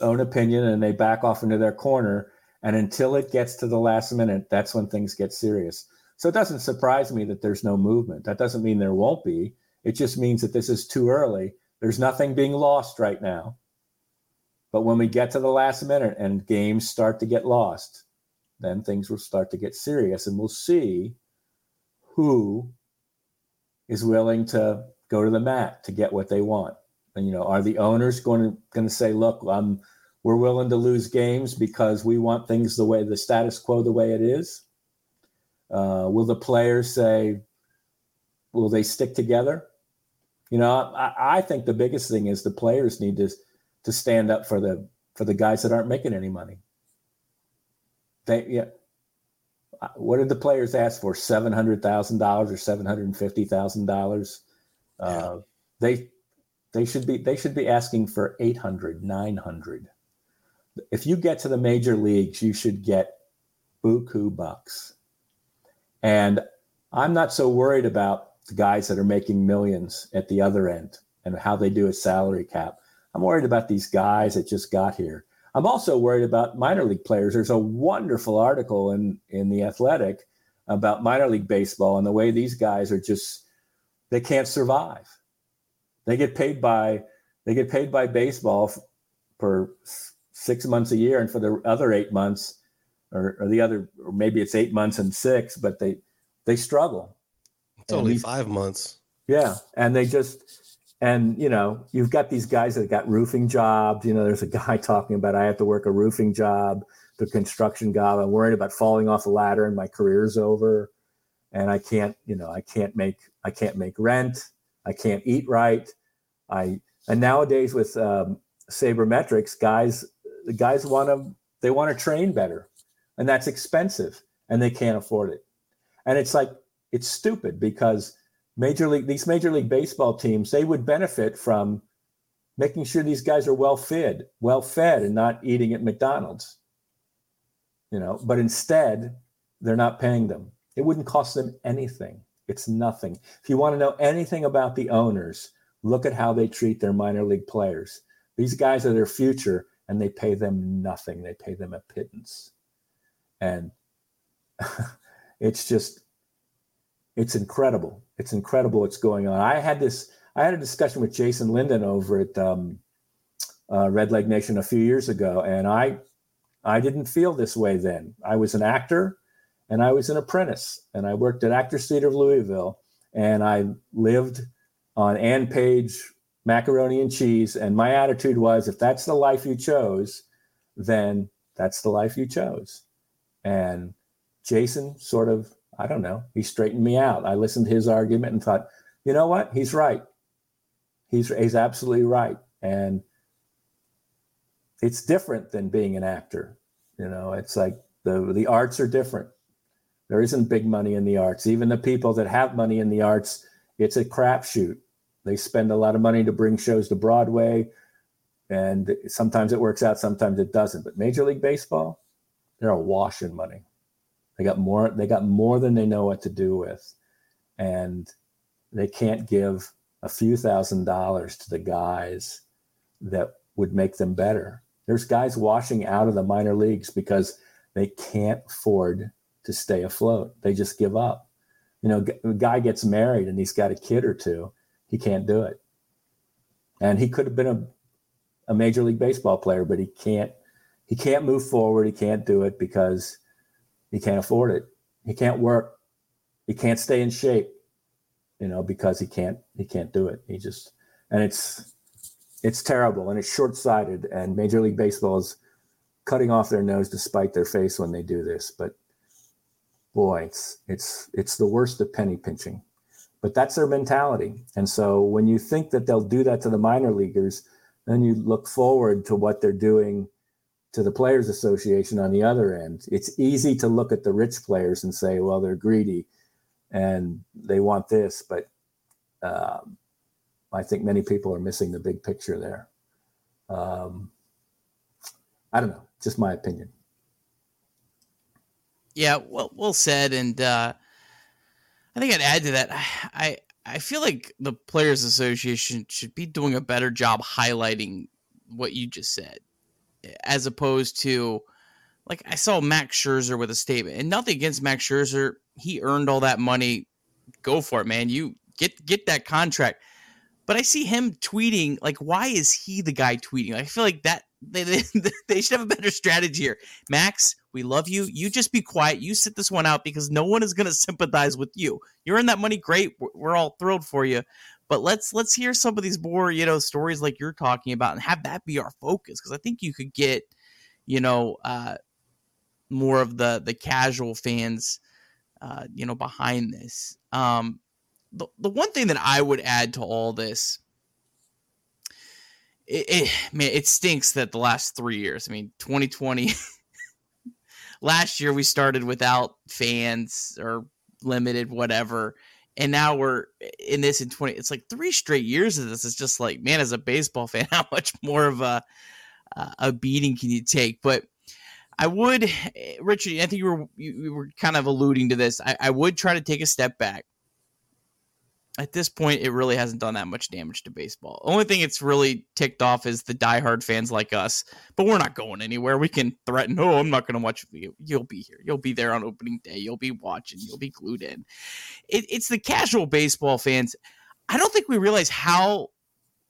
own opinion and they back off into their corner, and until it gets to the last minute, that's when things get serious. So it doesn't surprise me that there's no movement. That doesn't mean there won't be. It just means that this is too early. There's nothing being lost right now. But when we get to the last minute and games start to get lost, then things will start to get serious and we'll see who is willing to go to the mat to get what they want. And you know, are the owners going to going to say, "Look, I'm we're willing to lose games because we want things the way the status quo the way it is"? Uh, will the players say, will they stick together? You know, I, I, think the biggest thing is the players need to to stand up for the for the guys that aren't making any money. They yeah. Uh, what did the players ask for? Seven hundred thousand dollars or seven hundred and fifty thousand uh, dollars? They they should be they should be asking for 800 900 if you get to the major leagues you should get buku bucks and I'm not so worried about the guys that are making millions at the other end and how they do a salary cap. I'm worried about these guys that just got here. I'm also worried about minor league players. There's a wonderful article in in the Athletic about minor league baseball and the way these guys are just they can't survive. They get paid by they get paid by baseball for six months a year, and for the other eight months, or, or the other, or maybe it's eight months and six, but they they struggle. It's and only five months. Yeah, and they just and you know you've got these guys that got roofing jobs. You know, there's a guy *laughs* talking about I have to work a roofing job, the construction job. I'm worried about falling off a ladder and my career's over, and I can't you know I can't make I can't make rent. I can't eat right. I and nowadays with um, sabermetrics, guys the guys want to they want to train better and that's expensive and they can't afford it. And it's like it's stupid because major league these major league baseball teams they would benefit from making sure these guys are well fed well fed and not eating at mcdonald's you know but instead they're not paying them. It wouldn't cost them anything. It's nothing. If you want to know anything about the owners look at how they treat their minor league players. These guys are their future and they pay them nothing. They pay them a pittance and *laughs* it's just it's incredible it's incredible what's going on i had this i had a discussion with jason linden over at um, uh, Redleg Nation a few years ago, and I I didn't feel this way then. I was an actor, and I was an apprentice, and I worked at Actors Theatre of Louisville, and I lived on Ann Page macaroni and cheese, and my attitude was, if that's the life you chose, then that's the life you chose. And Jason sort of, I don't know, he straightened me out. I listened to his argument and thought, you know what? He's right. He's he's absolutely right. And it's different than being an actor. You know, it's like the the arts are different. There isn't big money in the arts. Even the people that have money in the arts, it's a crapshoot. They spend a lot of money to bring shows to Broadway, and sometimes it works out, sometimes it doesn't. But Major League Baseball, they're awash in money. They got more. They got more than they know what to do with, and they can't give a few thousand dollars to the guys that would make them better. There's guys washing out of the minor leagues because they can't afford to stay afloat. They just give up. You know, a guy gets married and he's got a kid or two, he can't do it. And he could have been a, a major league baseball player, but he can't he can't move forward. He can't do it because he can't afford it. He can't work. He can't stay in shape, you know, because he can't he can't do it. He just and it's it's terrible and it's short-sighted and Major League Baseball is cutting off their nose to spite their face when they do this. But boy, it's it's it's the worst of penny pinching. But that's their mentality. And so when you think that they'll do that to the minor leaguers, then you look forward to what they're doing to the players association on the other end it's easy to look at the rich players and say well they're greedy and they want this but um, i think many people are missing the big picture there. Um, i don't know just my opinion. Yeah well well said and uh, i think i'd add to that i i feel like the players association should be doing a better job highlighting what you just said as opposed to like I saw Max Scherzer with a statement, and nothing against Max Scherzer. He earned all that money. Go for it, man. You get get that contract. But I see him tweeting like, why is he the guy tweeting? I feel like that *laughs* they, they, they should have a better strategy here. Max, we love you. You just be quiet. You sit this one out because no one is going to sympathize with you. You earn that money, great. We're all thrilled for you. But let's let's hear some of these more you know stories like you're talking about and have that be our focus because I think you could get you know uh, more of the the casual fans uh, you know behind this. Um, the the one thing that I would add to all this. It, it man, it stinks that the last three years. I mean, 2020. *laughs* last year we started without fans or limited whatever and now we're in this in 20 it's like three straight years of this it's just like man as a baseball *laughs* fan how much more of a uh, a beating can you take? But i would eh, richard i think you were you, were kind of alluding to this. I, I would try to take a step back at this point, it really hasn't done that much damage to baseball. Only thing it's really ticked off is the diehard fans like us. But we're not going anywhere. We can threaten, oh, I'm not going to watch you. You'll be here. You'll be there on opening day. You'll be watching. You'll be glued in. It, it's the casual baseball fans. I don't think we realize how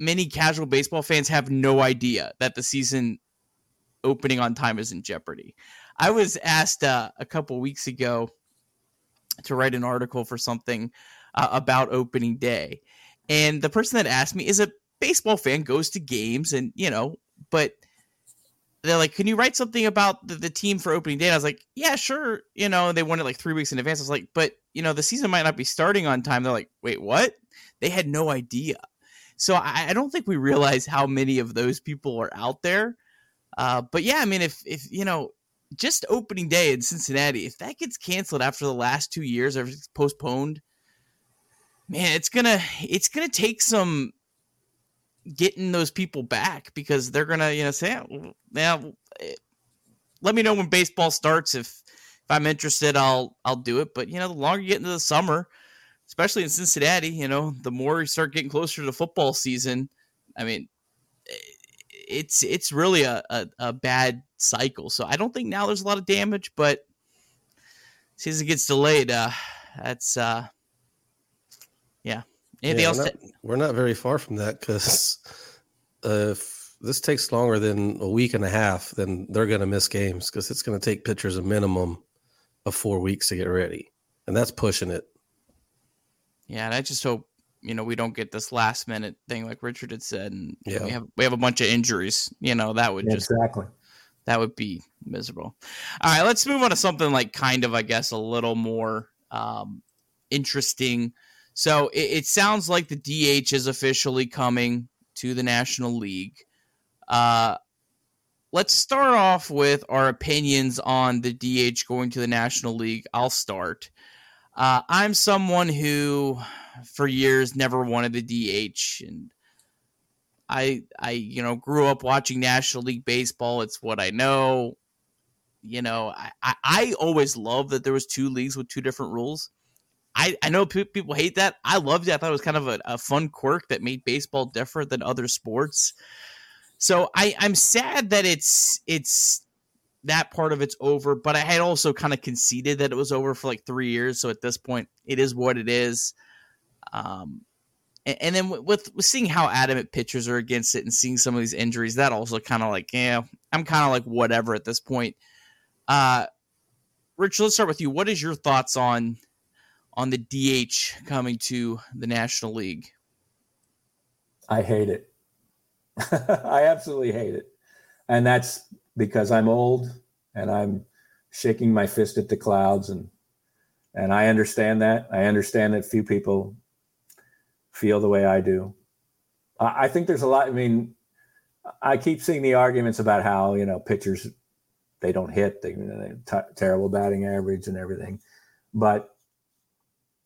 many casual baseball fans have no idea that the season opening on time is in jeopardy. I was asked uh, a couple weeks ago to write an article for something uh, about opening day. And the person that asked me is a baseball fan, goes to games, and you know, but they're like, "Can you write something about the, the team for opening day?" And I was like, "Yeah, sure." You know, they wanted like three weeks in advance. I was like, "But you know, the season might not be starting on time." They're like, "Wait, what?" They had no idea. So I, I don't think we realize how many of those people are out there. Uh, but yeah, I mean, if if you know, just opening day in Cincinnati, if that gets canceled after the last two years or if it's postponed, man, it's gonna it's gonna take some getting those people back because they're gonna you know say, yeah, eh, let me know when baseball starts if if I'm interested, I'll I'll do it. But you know, the longer you get into the summer, especially in Cincinnati, you know, the more you start getting closer to the football season. I mean, eh, it's it's really a, a, a bad cycle. So I don't think now there's a lot of damage, but season gets delayed. Uh, that's uh, yeah. Anything yeah, else? We're not, to- we're not, very far from that because uh, this takes longer than a week and a half, then they're going to miss games because it's going to take pitchers a minimum of four weeks to get ready, and that's pushing it. Yeah, and I just hope you know we don't get this last minute thing like Richard had said, and yeah. we have we have a bunch of injuries. You know that would yeah, just exactly that would be miserable. All right, let's move on to something like kind of I guess a little more um, interesting. So it, it sounds like the DH is officially coming to the National League. Uh, let's start off with our opinions on the DH going to the National League. I'll start. Uh, I'm someone who, for years, never wanted the DH, and I, I, you know, grew up watching National League baseball. It's what I know. You know, I, I, I always loved that there was two leagues with two different rules. I, I know people hate that. I loved it. I thought it was kind of a, a fun quirk that made baseball different than other sports. So I, I'm sad that it's it's that part of it's over, but I had also kind of conceded that it was over for like three years. So at this point, it is what it is. Um, and, and then with, with seeing how adamant pitchers are against it and seeing some of these injuries, that also kind of like, yeah, I'm kind of like whatever at this point. Uh, Rich, let's start with you. What is your thoughts on on the DH coming to the National League? I hate it. *laughs* I absolutely hate it. And that's because I'm old and I'm shaking my fist at the clouds and and I understand that. I understand that few people feel the way I do. I, I think there's a lot. I mean, I keep seeing the arguments about how you know pitchers they don't hit, they, they t- terrible batting average and everything, but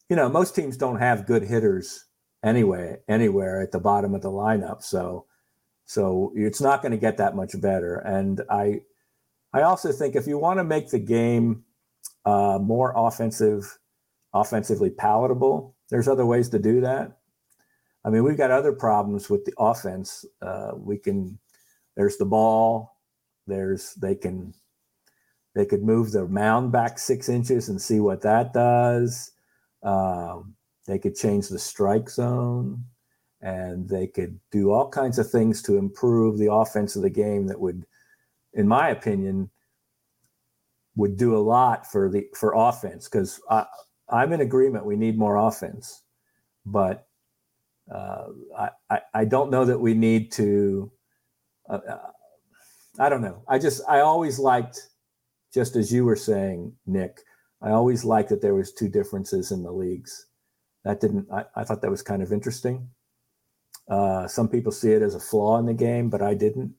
you know most teams don't have good hitters anyway anywhere at the bottom of the lineup. So so it's not going to get that much better. And I, I also think if you want to make the game uh, more offensive, offensively palatable, there's other ways to do that. I mean, we've got other problems with the offense. Uh, we can, there's the ball. There's they can, they could move the mound back six inches and see what that does. Um, they could change the strike zone and they could do all kinds of things to improve the offense of the game that would in my opinion would do a lot for the for offense because i'm in agreement we need more offense. But uh, I, I don't know that we need to uh, uh, i don't know. I just i always liked just as you were saying nick i always liked that there was two differences in the leagues that didn't I, I thought that was kind of interesting uh, some people see it as a flaw in the game, but I didn't.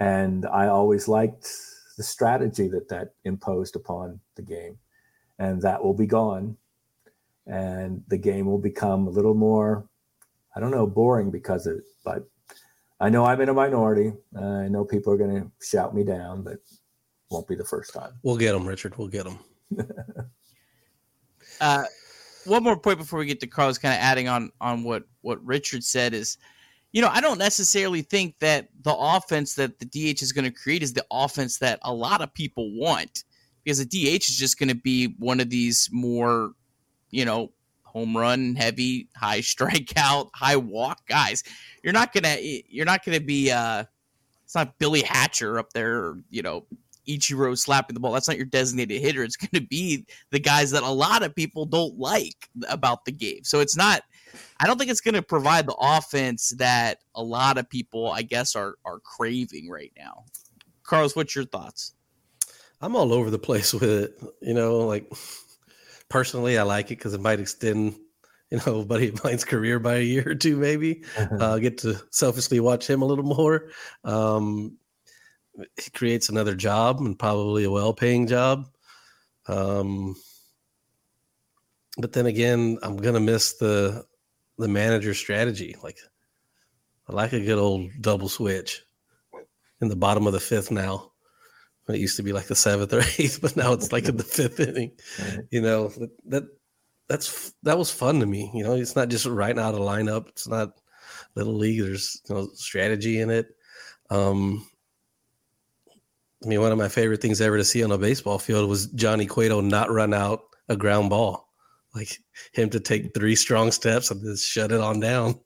And I always liked the strategy that that imposed upon the game. And that will be gone. And the game will become a little more, I don't know, boring because of it. But I know I'm in a minority. Uh, I know people are going to shout me down, but won't be the first time. We'll get them, Richard. We'll get them. *laughs* uh, one more point before we get to Carlos, kind of adding on on what what Richard said is, you know, I don't necessarily think that the offense that the DH is going to create is the offense that a lot of people want, because the DH is just going to be one of these more, you know, home run heavy, high *laughs* strikeout, high walk guys. You're not gonna you're not gonna be uh, it's not Billy Hatcher up there, you know, Ichiro slapping the ball. That's not your designated hitter. It's going to be the guys that a lot of people don't like about the game. So it's not. I don't think it's going to provide the offense that a lot of people, I guess, are are craving right now. Carlos, what's your thoughts? I'm all over the place *laughs* with it. You know, like personally, I like it because it might extend, you know, *laughs* buddy of mine's career by a year or two, maybe. *laughs* uh, get to selfishly watch him a little more. Um, it creates another job and probably a well-paying job. Um, but then again, I'm gonna miss the the manager strategy. Like I like a good old double switch in the bottom of the fifth now. It used to be like the seventh or *laughs* eighth, but now it's like in the *laughs* fifth inning. You know that, that that's that was fun to me. You know, it's not just writing out a lineup. It's not little league. There's you know strategy in it. Um, I mean, one of my favorite things ever to see on a baseball field was Johnny Cueto not run out a ground ball, like him to take three strong steps and just shut it on down.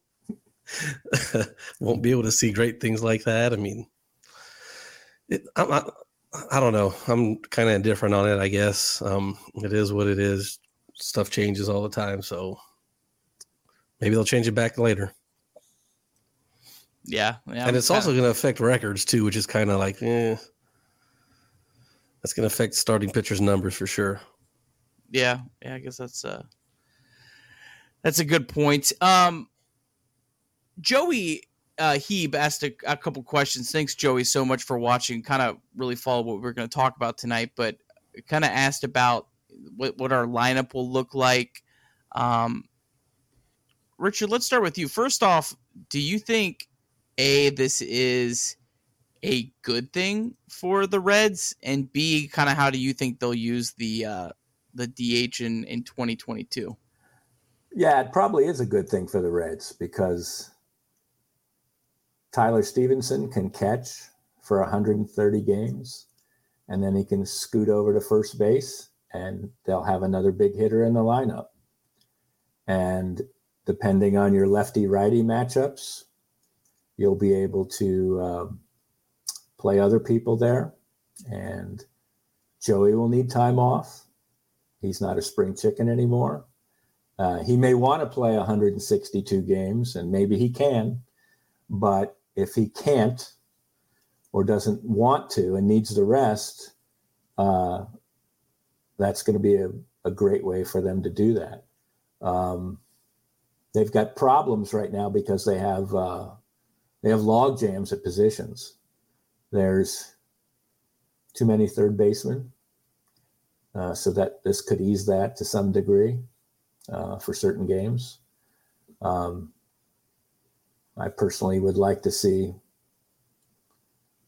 *laughs* won't be able to see great things like that. I mean, it, I'm, I, I don't know. I'm kind of indifferent on it. I guess um, it is what it is. Stuff changes all the time, so maybe they'll change it back later. Yeah, yeah and it's also going to affect records too, which is kind of like, eh, that's going to affect starting pitchers' numbers for sure. Yeah, yeah, I guess that's uh that's a good point. Um, Joey uh, Heeb asked a, a couple questions. Thanks, Joey, so much for watching. Kind of really follow what we're going to talk about tonight, but kind of asked about what, what our lineup will look like. Um, Richard, let's start with you. First off, do you think a this is a good thing for the Reds, and b kind of how do you think they'll use the uh, the DH in in 2022? Yeah, it probably is a good thing for the Reds because Tyler Stephenson can catch for 130 games, and then he can scoot over to first base, and they'll have another big hitter in the lineup. And depending on your lefty righty matchups, you'll be able to uh, play other people there. And Joey will need time off. He's not a spring chicken anymore. Uh, he may want to play 162 games, and maybe he can. But if he can't or doesn't want to and needs the rest, uh, that's going to be a, a, great way for them to do that. Um, they've got problems right now because they have uh, they have log jams at positions. There's too many third basemen, uh, so that this could ease that to some degree uh, for certain games. Um, I personally would like to see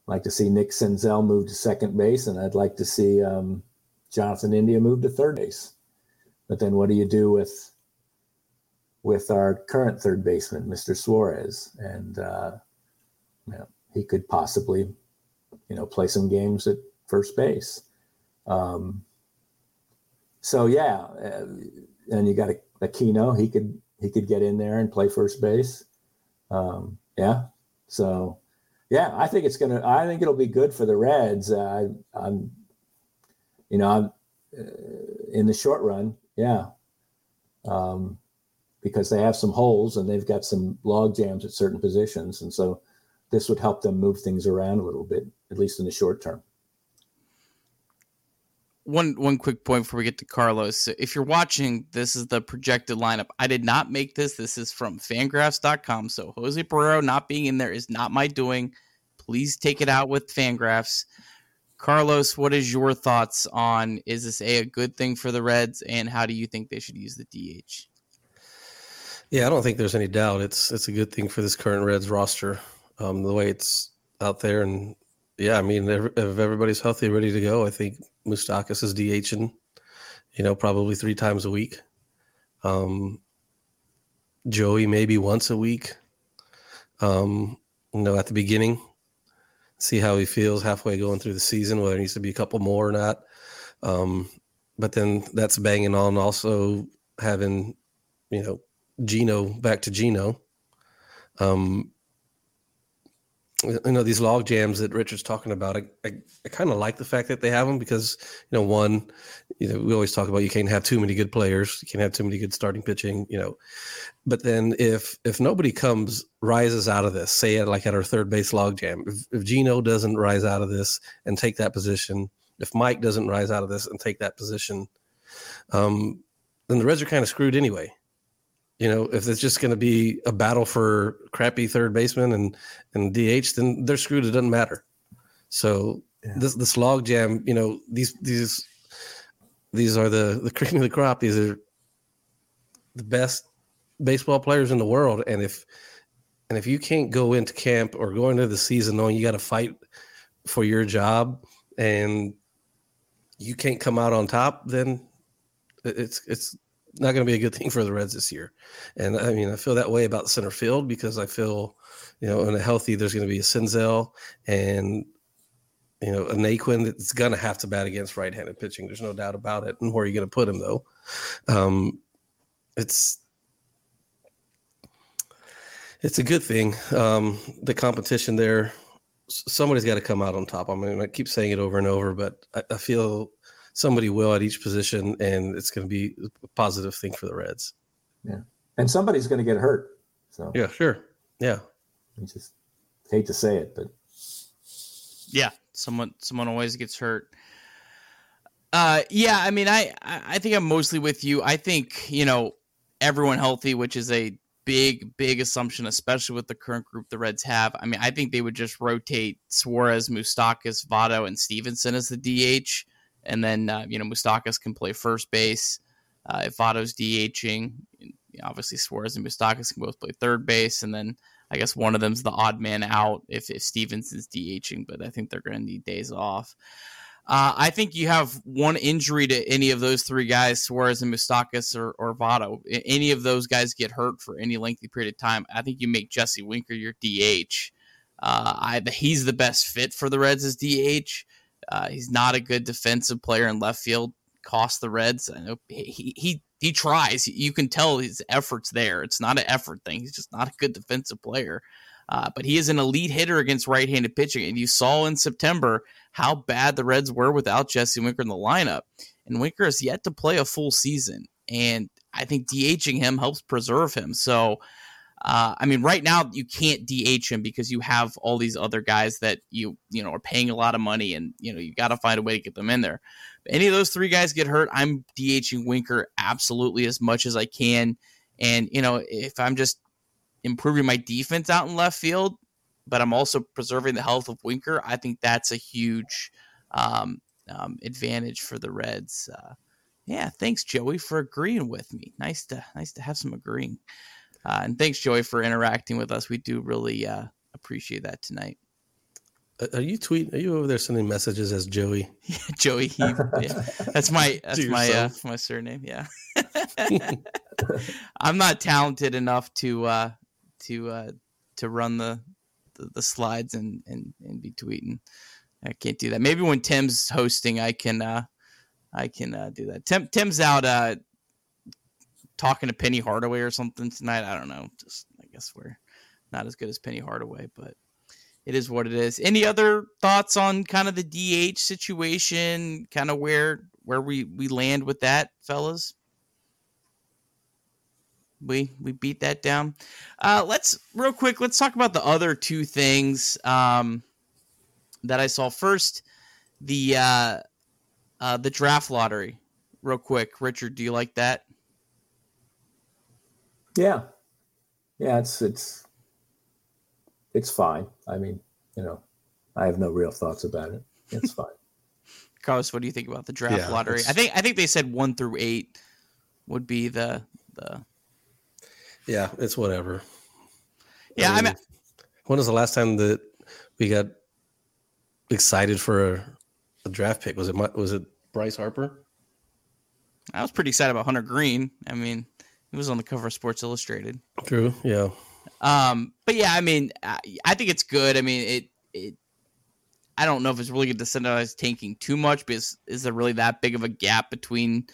like to see Nick Senzel move to second base, and I'd like to see um, Jonathan India move to third base. But then, what do you do with with our current third baseman, Mr. Suarez? And uh, you know, he could possibly, you know, play some games at first base. Um, so yeah, uh, and you got a, Aquino. He could he could get in there and play first base. Um, yeah. So yeah, I think it's gonna. I think it'll be good for the Reds. Uh, I, am you know, I'm uh, in the short run. Yeah. Um, because they have some holes and they've got some log jams at certain positions, and so this would help them move things around a little bit, at least in the short term one one quick point before we get to Carlos. If you're watching, this is the projected lineup. I did not make this. This is from fangraphs.com. So Jose Barrero not being in there is not my doing. Please take it out with Fangraphs. Carlos, what is your thoughts on is this a, a good thing for the Reds and how do you think they should use the DH? Yeah, I don't think there's any doubt. It's it's a good thing for this current Reds roster. Um, the way it's out there and yeah, I mean, if everybody's healthy, ready to go, I think Moustakas is DHing, you know, probably three times a week. Um, Joey maybe once a week. Um, you know, at the beginning, see how he feels halfway going through the season, whether it needs to be a couple more or not. Um, but then that's banging on also having, you know, Geno back to Geno. Um, you know these log jams that Richard's talking about. I, I, I kind of like the fact that they have them because you know one, you know we always talk about you can't have too many good players, you can't have too many good starting pitching, you know. But then if if nobody comes rises out of this, say at like at our third base log jam, if, if Geno doesn't rise out of this and take that position, if Mike doesn't rise out of this and take that position, um, then the Reds are kind of screwed anyway you know, if it's just going to be a battle for crappy third baseman and and DH, then they're screwed. It doesn't matter. So yeah. this this log jam, you know, these these these are the the *laughs* cream of the crop. These are the best baseball players in the world, and if and if you can't go into camp or go into the season knowing you got to fight for your job and you can't come out on top, then it's it's not going to be a good thing for the Reds this year. And I mean, I feel that way about center field because I feel, you know, in a healthy, there's going to be a Senzel and, you know, a Naquin that's going to have to bat against right handed pitching. There's no doubt about it. And where are you going to put him, though? Um, it's, It's a good thing. Um, the competition there, somebody's got to come out on top. I mean, I keep saying it over and over, but I, I feel somebody will at each position, and it's going to be a positive thing for the Reds. Yeah, and somebody's going to get hurt. So yeah, sure, yeah. I just hate to say it, but yeah, someone someone always gets hurt. Uh, yeah, I mean, I I think I'm mostly with you. I think you know everyone healthy, which is a big big assumption, especially with the current group the Reds have. I mean, I think they would just rotate Suarez, Moustakas, Votto, and Stephenson as the DH, and then uh, you know Moustakas can play first base. Uh, if Votto's DHing, obviously Suarez and Moustakas can both play third base, and then I guess one of them's the odd man out if if Stephenson's DHing, but I think they're going to need days off. Uh, I think you have one injury to any of those three guys, Suarez and Moustakas or, or Votto. Any of those guys get hurt for any lengthy period of time. I think you make Jesse Winker your DH. Uh, I, he's the best fit for the Reds as DH. Uh, he's not a good defensive player in left field. Cost the Reds. I know he, he he tries. You can tell his efforts there. It's not an effort thing. He's just not a good defensive player. Uh, but he is an elite hitter against right-handed pitching, and you saw in September how bad the Reds were without Jesse Winker in the lineup. And Winker has yet to play a full season, and I think DHing him helps preserve him. So, uh, I mean, right now you can't DH him because you have all these other guys that you you know are paying a lot of money, and you know you got to find a way to get them in there. If any of those three guys get hurt, I'm DHing Winker absolutely as much as I can. And you know, if I'm just improving my defense out in left field, but I'm also preserving the health of Winker. I think that's a huge um, um, advantage for the Reds. Uh, yeah, thanks Joey for agreeing with me. Nice to nice to have some agreeing. Uh, and thanks Joey for interacting with us. We do really uh, appreciate that tonight. Are you tweeting? Are you over there sending messages as Joey? *laughs* Yeah, Joey. Yeah. That's my *laughs* that's my uh, my surname. Yeah. *laughs* I'm not talented enough to uh, to uh, to run the, the, the slides and, and and be tweeting. I can't do that. Maybe when Tim's hosting, I can uh, I can uh, do that. Tim Tim's out uh, talking to Penny Hardaway or something tonight. I don't know. Just I guess we're not as good as Penny Hardaway, but it is what it is. Any other thoughts on kind of the DH situation? Kind of where where we we land with that, fellas? we we beat that down. Uh, let's real quick. Let's talk about the other two things um, that I saw. First, the uh, uh, the draft lottery. Real quick, Richard, do you like that? Yeah, yeah. It's it's it's fine. I mean, you know, I have no real thoughts about it. It's *laughs* fine. Carlos, what do you think about the draft yeah, lottery? I think I think they said one through eight would be the the yeah, it's whatever. Yeah, I mean, I mean, when was the last time that we got excited for a, a draft pick? Was it was it Bryce Harper? I was pretty excited about Hunter Greene. I mean, he was on the cover of Sports Illustrated. True. Yeah. Um, but yeah, I mean, I, I think it's good. I mean, it it. I don't know if it's really going to incentivize tanking too much because is there really that big of a gap between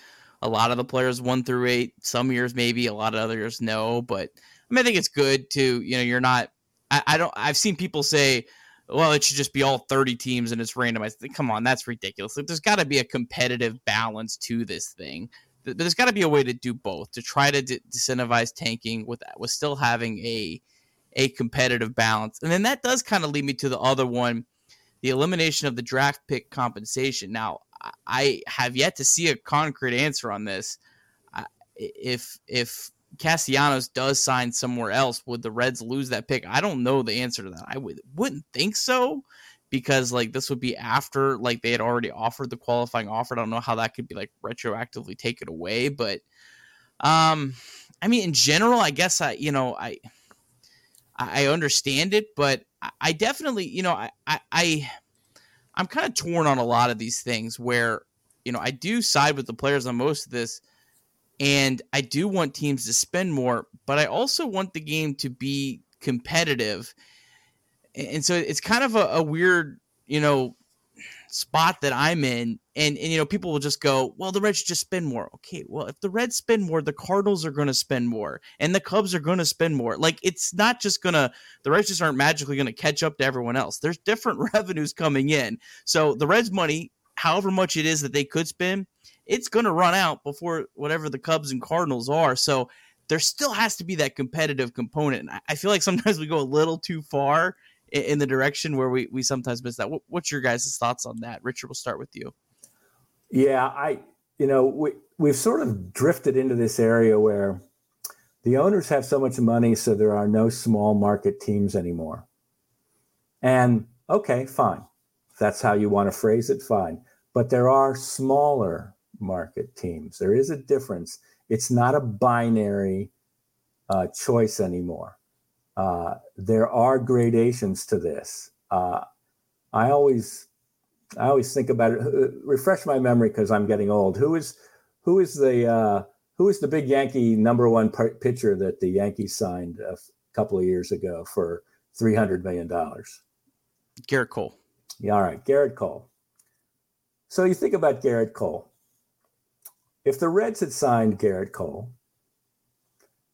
a lot of the players one through eight. Some years maybe, a lot of other years no. But I mean, I think it's good to you know you're not. I, I don't. I've seen people say, well, it should just be all 30 teams and it's randomized. Come on, that's ridiculous. Like, there's got to be a competitive balance to this thing. But there's got to be a way to do both to try to de- disincentivize tanking with with still having a a competitive balance. And then that does kind of lead me to the other one, the elimination of the draft pick compensation. Now, I have yet to see a concrete answer on this. If if Castellanos does sign somewhere else, would the Reds lose that pick? I don't know the answer to that. I would wouldn't think so because like this would be after like they had already offered the qualifying offer. I don't know how that could be like retroactively taken away, but um I mean in general, I guess I you know I I understand it, but I definitely you know I I, I'm kind of torn on a lot of these things where, you know, I do side with the players on most of this, and I do want teams to spend more, but I also want the game to be competitive. And so it's kind of a, a weird, you know, spot that I'm in. and and you know people will just go, well, the Reds just spend more. Okay, well, if the Reds spend more, the Cardinals are going to spend more, and the Cubs are going to spend more. Like it's not just gonna the Reds just aren't magically going to catch up to everyone else. There's different *laughs* revenues coming in, so the Reds' money, however much it is that they could spend, it's going to run out before whatever the Cubs and Cardinals are. So there still has to be that competitive component. I feel like sometimes we go a little too far in the direction where we, we sometimes miss that. What's your guys' thoughts on that? Richard, we'll start with you. Yeah, I, you know, we, we've sort of drifted into this area where the owners have so much money, so there are no small market teams anymore. And okay, fine. If that's how you want to phrase it, fine. But there are smaller market teams. There is a difference. It's not a binary uh, choice anymore. Uh, there are gradations to this. Uh, I always, I always think about it. Uh, refresh my memory because I'm getting old. Who is, who is the, uh, who is the big Yankee number one pitcher that the Yankees signed a couple of years ago for three hundred million dollars? Gerrit Cole. Yeah, all right, Gerrit Cole. So you think about Gerrit Cole. If the Reds had signed Gerrit Cole,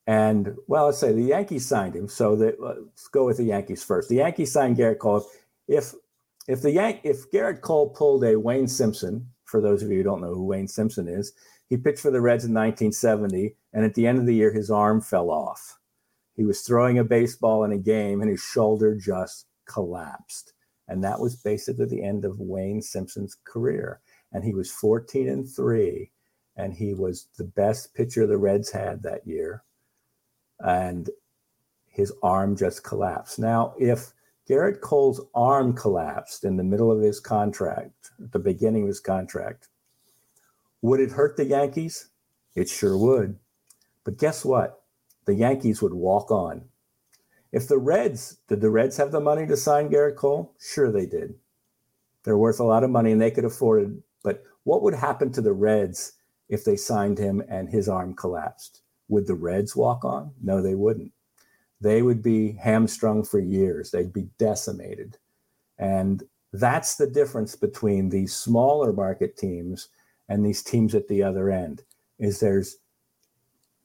and well, let's say the Yankees signed him. So that, uh, let's go with the Yankees first. The Yankees signed Gerrit Cole. If if the Yank if Gerrit Cole pulled a Wayne Simpson, for those of you who don't know who Wayne Simpson is, he pitched for the Reds in 1970, and at the end of the year, his arm fell off. He was throwing a baseball in a game, and his shoulder just collapsed, and that was basically the end of Wayne Simpson's career. And he was 14 and three, and he was the best pitcher the Reds had that year and his arm just collapsed. Now, if Gerrit Cole's arm collapsed in the middle of his contract, at the beginning of his contract, would it hurt the Yankees? It sure would. But guess what? The Yankees would walk on. If the Reds, did the Reds have the money to sign Gerrit Cole? Sure, they did. They're worth a lot of money and they could afford it. But what would happen to the Reds if they signed him and his arm collapsed? Would the Reds walk on? No, they wouldn't. They would be hamstrung for years. They'd be decimated. And that's the difference between these smaller market teams and these teams at the other end is there's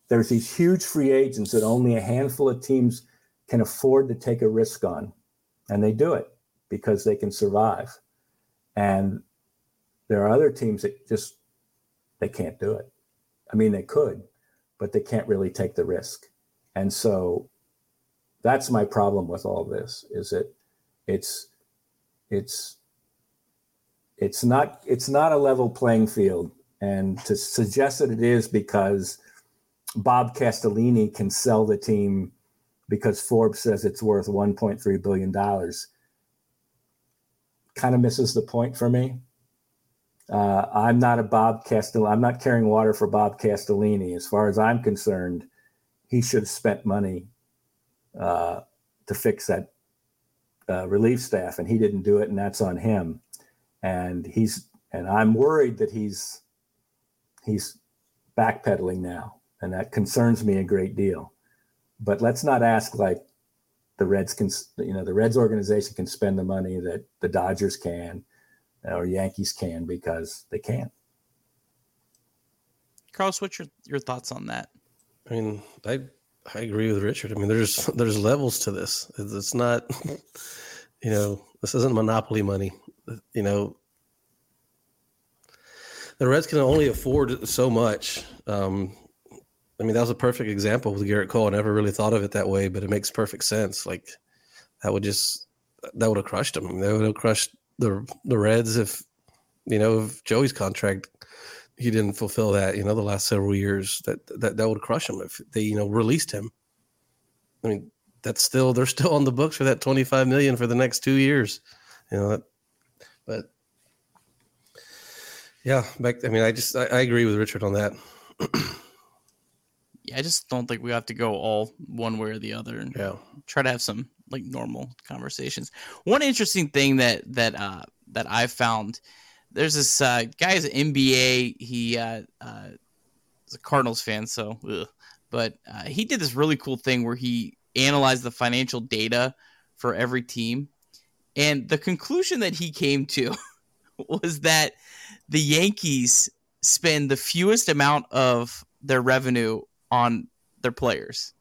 there's these huge free agents that only a handful of teams can afford to take a risk on and they do it because they can survive and there are other teams that just they can't do it i mean they could but they can't really take the risk. And so that's my problem with all this is that it's it's it's not it's not a level playing field and to suggest that it is because Bob Castellini can sell the team because Forbes says it's worth 1.3 billion dollars kind of misses the point for me uh, I'm not a Bob Castellini. I'm not carrying water for Bob Castellini. As far as I'm concerned, he should have spent money uh, to fix that uh, relief staff, and he didn't do it, and that's on him. And he's and I'm worried that he's he's backpedaling now, and that concerns me a great deal. But let's not ask like the Reds can, you know, the Reds organization can spend the money that the Dodgers can or Yankees can because they can. Carlos, what's your, your thoughts on that? I mean, I I agree with Richard. I mean, there's there's levels to this. It's not, *laughs* you know, this isn't monopoly money. You know, the Reds can only afford so much. Um, I mean, that was a perfect example with Gerrit Cole. I never really thought of it that way, but it makes perfect sense. Like that would just that would have crushed them. That would have crushed the the Reds if you know if Joey's contract he didn't fulfill that you know the last several years that that that would crush him if they you know released him. I mean that's still they're still on the books for that 25 million for the next 2 years. You know but yeah, back I mean I just I, I agree with Richard on that. yeah, I just don't think we have to go all one way or the other and yeah. try to have some like normal conversations. One interesting thing that that uh, that I found there's this uh, guy's NBA. He uh, uh, is a Cardinals fan, so ugh. but uh, he did this really cool thing where he analyzed the financial data for every team, and the conclusion that he came to *laughs* was that the Yankees spend the fewest amount of their revenue on their players,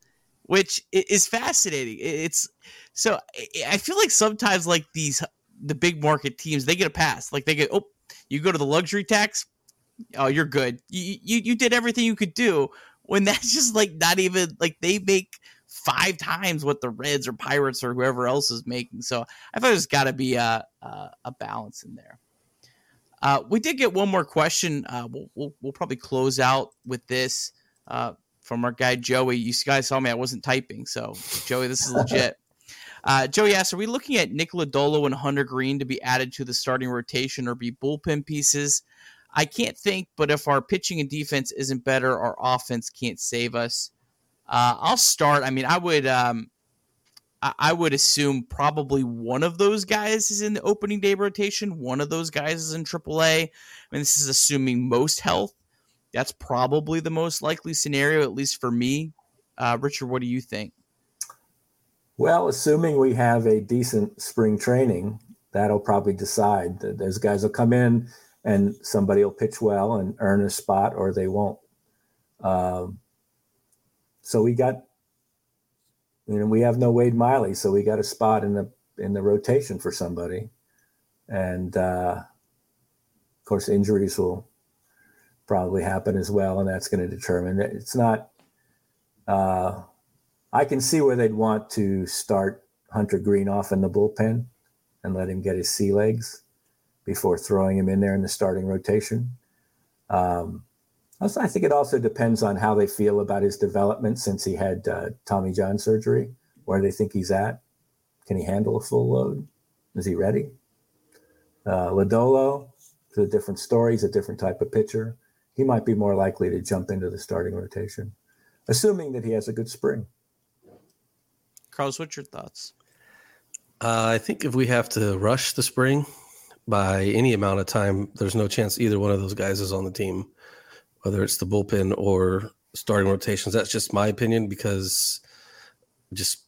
which is fascinating. It's so I feel like sometimes like these the big market teams they get a pass. Like they get oh you go to the luxury tax, oh you're good. You you you did everything you could do. When *laughs* that's just like not even like they make five times what the Reds or Pirates or whoever else is making. So I thought there's got to be a, a, a balance in there. Uh, we did get one more question. Uh, we'll, we'll, we'll, probably close out with this uh, from our guy Joey. You guys saw me; I wasn't typing, so Joey, this is legit. *laughs* Uh, Joey asks, "Are we looking at Nick Lodolo and Hunter Greene to be added to the starting rotation or be bullpen pieces?" I can't think, but if our pitching and defense isn't better, our offense can't save us. Uh, I'll start. I mean, I would. Um, I would assume probably one of those guys is in the opening day rotation. One of those guys is in AAA. I mean, this is assuming most health. That's probably the most likely scenario, at least for me. Uh, Richard, what do you think? Well, assuming we have a decent spring training, that'll probably decide. that Those guys will come in and somebody will pitch well and earn a spot, or they won't. Um, so we got you know, we have no Wade Miley, so we got a spot in the in the rotation for somebody, and uh, of course injuries will probably happen as well, and that's going to determine it. It's not. Uh, I can see where they'd want to start Hunter Greene off in the bullpen and let him get his sea legs before throwing him in there in the starting rotation. Um, also, I think it also depends on how they feel about his development since he had uh, Tommy John surgery. Where they think he's at? Can he handle a full load? Is he ready? Uh, Lodolo, it's a different story. He's a different type of pitcher. He might be more likely to jump into the starting rotation, assuming that he has a good spring. Carlos, what's your thoughts? Uh, I think if we have to rush the spring by any amount of time, there's no chance either one of those guys is on the team whether it's the bullpen or starting rotations. That's just my opinion because just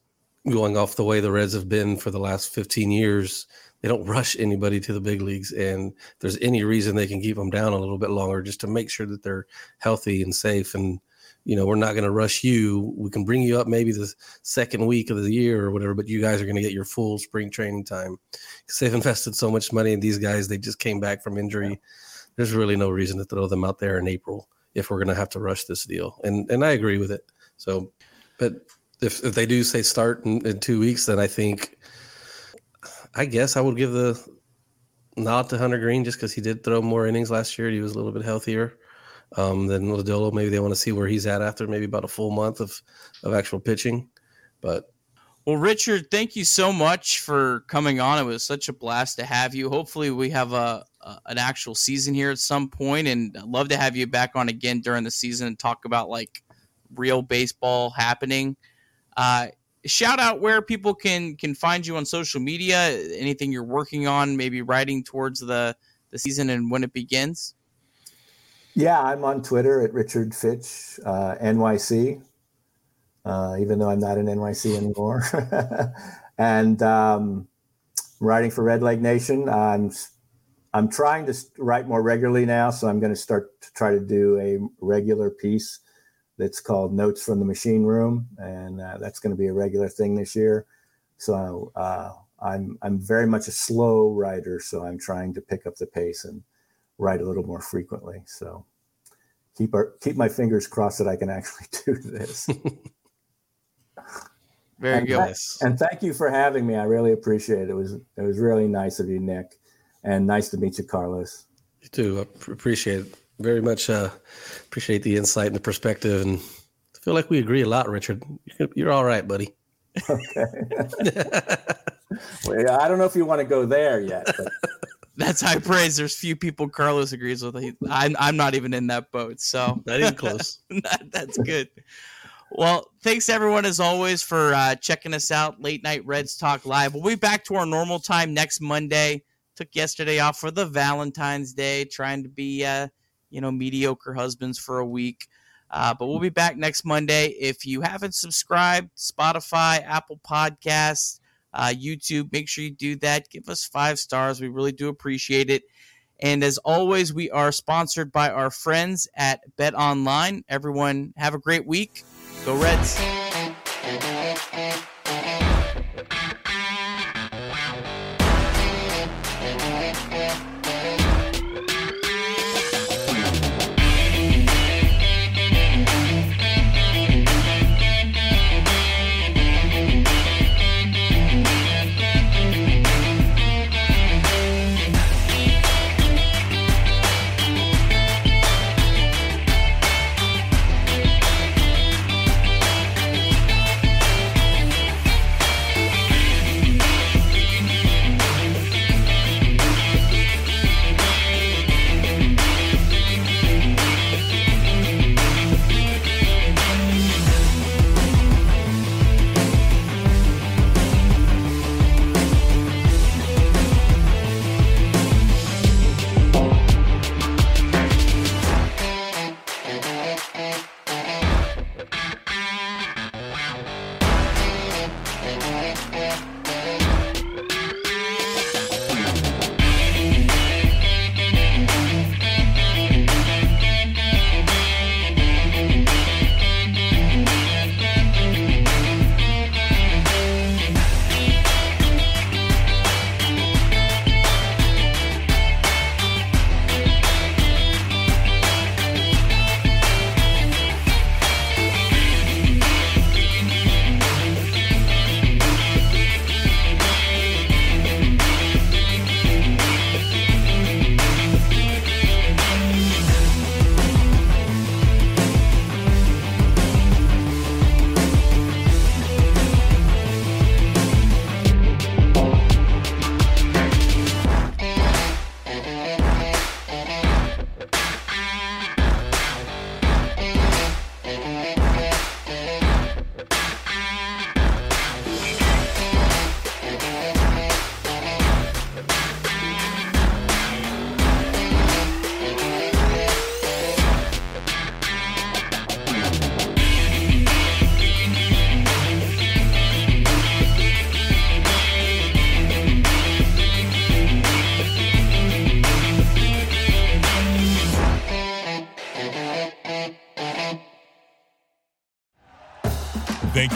going off the way the Reds have been for the last 15 years, they don't rush anybody to the big leagues. And if there's any reason they can keep them down a little bit longer just to make sure that they're healthy and safe. And, you know, we're not going to rush you. We can bring you up maybe the second week of the year or whatever, but you guys are going to get your full spring training time because they've invested so much money in these guys. They just came back from injury. There's really no reason to throw them out there in April if we're going to have to rush this deal. And and I agree with it. So, but if if they do say start in, in two weeks, then I think, I guess I would give the nod to Hunter Greene just because he did throw more innings last year. He was a little bit healthier um, than Lodolo. Maybe they want to see where he's at after maybe about a full month of of actual pitching. But well, Richard, thank you so much for coming on. It was such a blast to have you. Hopefully, we have a, a, an actual season here at some point, and I'd love to have you back on again during the season and talk about like real baseball happening. Uh, shout out where people can can find you on social media. Anything you're working on, maybe writing towards the the season and when it begins. Yeah, I'm on Twitter at Richard Fitch uh, NYC uh, even though I'm not in NYC anymore. *laughs* and um, writing for red Redleg Nation. I'm I'm trying to write more regularly now, so I'm going to start to try to do a regular piece that's called Notes from the Machine Room, and uh, that's going to be a regular thing this year. So uh, I'm I'm very much a slow writer, so I'm trying to pick up the pace and write a little more frequently. So keep our, keep my fingers crossed that I can actually *laughs* do this. *laughs* Very and good. and thank you for having me. I really appreciate it. It was it was really nice of you, Nick, and nice to meet you, Carlos. You too. I appreciate it very much. Uh, appreciate the insight and the perspective, and I feel like we agree a lot, Richard. You're, you're all right, buddy. Okay. *laughs* well, I don't know if you want to go there yet. But. *laughs* That's high praise. There's few people Carlos agrees with. I'm I'm not even in that boat, so *laughs* not even close. that, that's good. Well, thanks everyone as always for uh, checking us out. Late Night Reds Talk Live. We'll be back to our normal time next Monday. Took yesterday off for the Valentine's Day, trying to be, uh, you know, mediocre husbands for a week. Uh, but we'll be back next Monday. If you haven't subscribed, Spotify, Apple Podcasts, uh, YouTube, make sure you do that. Give us five stars. We really do appreciate it. And as always, we are sponsored by our friends at Bet Online. Everyone, have a great week. Go Reds.